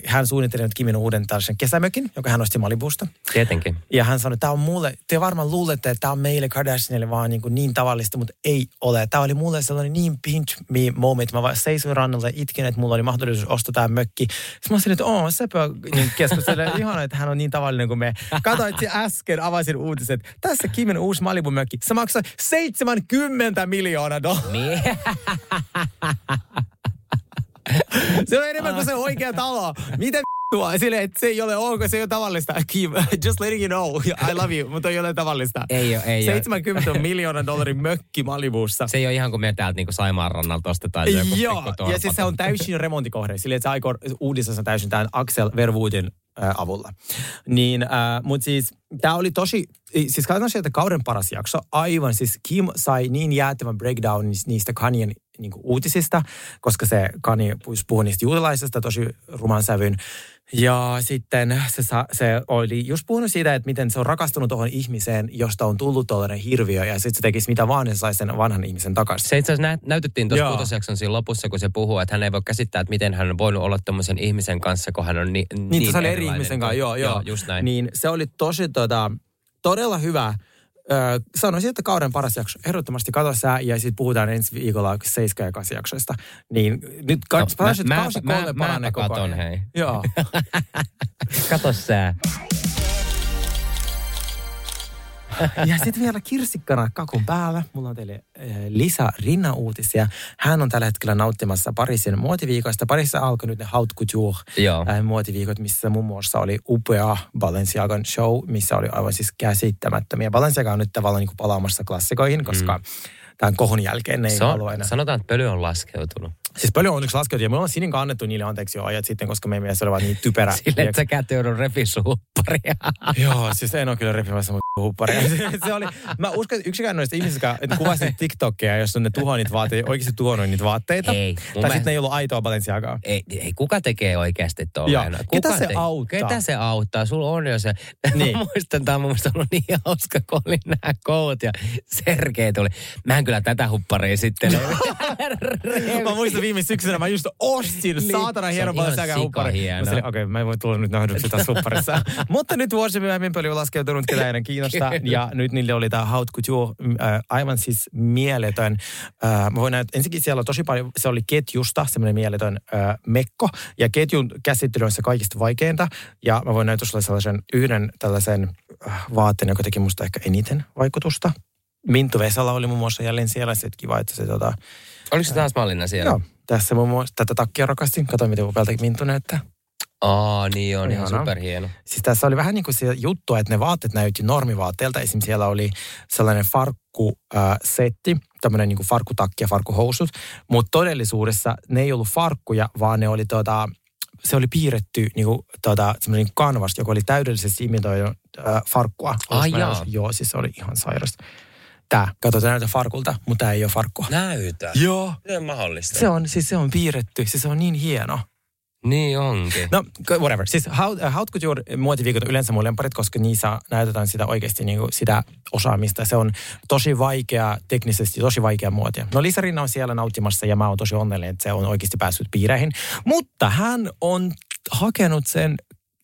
hän suunnitteli nyt Kimin uuden tällaisen kesämökin, joka hän osti Malibusta. Tietenkin. Ja hän sanoi, että tämä on mulle, te varmaan luulette, että tämä on meille Kardashianille vaan niin, kuin niin tavallista, mutta ei ole. Tämä oli mulle sellainen niin pinch me moment. Mä vaan seisoin rannalla ja itkin, että mulla oli mahdollisuus ostaa tämä mökki. Sitten mä olisin, että oo, sepä niin keskustella. [laughs] Ihana, että hän on niin tavallinen kuin me. Katoin että äsken, avasin uutiset. Tässä Kimin uusi Malibu-mökki. Se maksoi 70 miljoonaa dollaria. Niin. [laughs] Se on enemmän kuin se oikea talo. Miten vittua? Silleen, että se ei ole ok, se ei ole tavallista. [laughs] Kim, just letting you know. I love you, mutta ei ole tavallista. Ei ole, ei ole. 70 miljoonan dollarin mökki Malibussa. Se ei ole ihan kuin me täältä niin Saimaan rannalta ostetaan joku Joo, ja siis se on täysin remontikohde. Silleen, että se aikoo uudistaa täysin tämän Axel Verwoodin äh, avulla. Niin, äh, mutta siis tämä oli tosi, siis katsotaan sieltä kauden paras jakso. Aivan, siis Kim sai niin jäätävän breakdown niistä Kanyen niin uutisista, koska se Kanye puhui niistä juutalaisista tosi ruman sävyn. Ja sitten se, se oli just puhunut siitä, että miten se on rakastunut tuohon ihmiseen, josta on tullut tuollainen hirviö, ja sitten se tekisi mitä vaan, niin se saisi sen vanhan ihmisen takaisin. Se itse asiassa nä- näytettiin tuossa kutosjakson siinä lopussa, kun se puhuu, että hän ei voi käsittää, että miten hän on voinut olla tämmöisen ihmisen kanssa, kun hän on ni- niin, Niin, se oli eri erilainen ihmisen kuin- kanssa, joo, joo. joo. just näin. Niin se oli tosi tota, todella hyvä. Öö, sanoisin, että kauden paras jakso. Ehdottomasti katso sä ja sitten puhutaan ensi viikolla 7 ja 8 jaksoista. Niin nyt No, no, mä- mä, mä- kausi mä- kolme mä- paranee mä koko katon, ajan. hei. Joo. [laughs] Kato sää. Ja sitten vielä kirsikkana kakun päällä. Mulla on teille äh, Lisa Rinna-uutisia. Hän on tällä hetkellä nauttimassa Pariisin muotiviikoista. Parissa alkoi nyt ne Haute Couture äh, muotiviikot, missä muun muassa oli upea Balenciagan show, missä oli aivan siis käsittämättömiä. Balenciaga on nyt tavallaan niin kuin palaamassa klassikoihin, koska mm. tämän kohon jälkeen ne ei Se on, halua enää. sanotaan, että pöly on laskeutunut. Siis paljon on onneksi laskeutunut ja me ollaan Sinin annettu niille anteeksi jo ajat sitten, koska meidän mielestä vaan niin typerä. [laughs] Sille, että sä kät joudun repissuhupparia. Joo, siis en ole kyllä repimässä mun hupparia. [laughs] Se, [laughs] se oli, mä uskon, että yksikään noista ihmisistä, että kuvasi [laughs] TikTokia, jos on ne tuhon niitä vaatteita, oikeasti tuhonnut niitä vaatteita. Ei, tai mielestä- sitten ne ei ollut aitoa Balenciagaa. Ei, ei, kuka tekee oikeasti? Kuka Ketä se auttaa? Ketä se auttaa? Sulla on jo se. Niin. Mä muistan, tämä on mun mielestä ollut niin hauska, kun oli nämä kout ja Sergei tuli. Mä en kyllä tätä hupparia sitten. Mä muistan viime syksynä, mä just ostin Niin. saatana Se hieno on ihan Balenciaga huppari. sikahieno. Mä sanoin, Okei, okay, mä en voi tulla nyt nähdyksi tässä hupparissa. Mutta nyt vuosi myöhemmin pöly on laskeutunut, ketä ei kiinnostaa. Ja nyt niille oli tämä Haute Couture, äh, aivan siis mieletön. Äh, mä voin näyttää, ensinnäkin siellä on tosi paljon, se oli ketjusta, semmoinen mieletön äh, mekko. Ja ketjun käsittely on se kaikista vaikeinta. Ja mä voin näyttää sulle sellaisen yhden tällaisen äh, vaatteen, joka teki musta ehkä eniten vaikutusta. Minttu Vesala oli muun muassa jälleen siellä. Se kiva, että se tota, Oliko se taas mallina siellä? Joo, tässä muun muassa tätä takkia rakastin. Katoin, miten upealta Minttu näyttää. Aa, niin on ihan superhieno. Siis tässä oli vähän niin kuin se juttu, että ne vaatteet näytti normivaatteelta. Esimerkiksi siellä oli sellainen farkkusetti, tämmöinen niin kuin farkkutakki ja farkkuhousut. Mutta todellisuudessa ne ei ollut farkkuja, vaan ne oli tota, se oli piirretty niin kuin, tota, semmoinen kanvas, joka oli täydellisesti imitoinut äh, farkkua. Ai nähnyt? Joo, siis se oli ihan sairasta. Tää, kato, tää näyttää farkulta, mutta tää ei ole farkkua. Näytä. Joo. Miten mahdollista? Se on, siis se on piirretty, siis se on niin hieno. Niin onkin. No, whatever. Siis Haute uh, Haute Couture muotiviikot yleensä mun lemparit, koska niissä näytetään sitä oikeasti niin kuin sitä osaamista. Se on tosi vaikea, teknisesti tosi vaikea muotia. No Lisa Rinna on siellä nauttimassa ja mä oon tosi onnellinen, että se on oikeasti päässyt piireihin. Mutta hän on hakenut sen,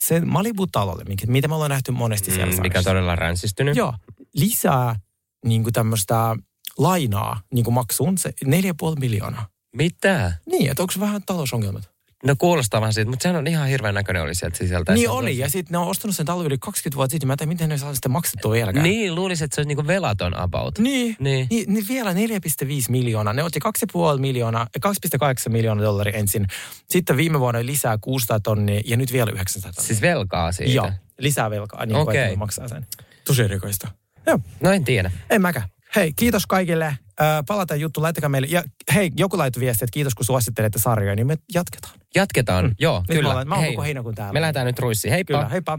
sen Malibu-talolle, mitä me ollaan nähty monesti siellä. Mm, mikä on todella ränsistynyt. Joo, lisää niin kuin tämmöistä lainaa niin kuin maksuun, se 4,5 miljoonaa. Mitä? Niin, että onko vähän talousongelmat? No kuulostaa vähän siitä, mutta sehän on ihan hirveän näköinen oli sieltä sisältä. Niin oli, ja sitten ne on ostanut sen talon yli 20 vuotta sitten. Mä en tiedä, miten ne saa sitä maksettua vieläkään. Niin, luulisin, että se olisi niinku velaton about. Niin, Niin. niin, niin vielä 4,5 miljoonaa. Ne otti 2,5 miljoonaa, eh, 2,8 miljoonaa dollaria ensin. Sitten viime vuonna lisää 600 tonnia ja nyt vielä 900 tonnia. Siis velkaa siitä. Joo, lisää velkaa, niin okay. kuin maksaa sen. Tosi erikoista. Joo, No en tiedä. en mäkään. Hei, kiitos kaikille. Palataan juttu, laittakaa meille. Ja hei, joku laittoi viestiä, että kiitos kun suosittelette sarjoja, niin me jatketaan. Jatketaan. Mm. Joo, Nyt kyllä. mä olen- mä oon Hei, koko heinäkuun täällä. Me lähdetään nyt ruissiin. Heippa. Kyllä, heippa.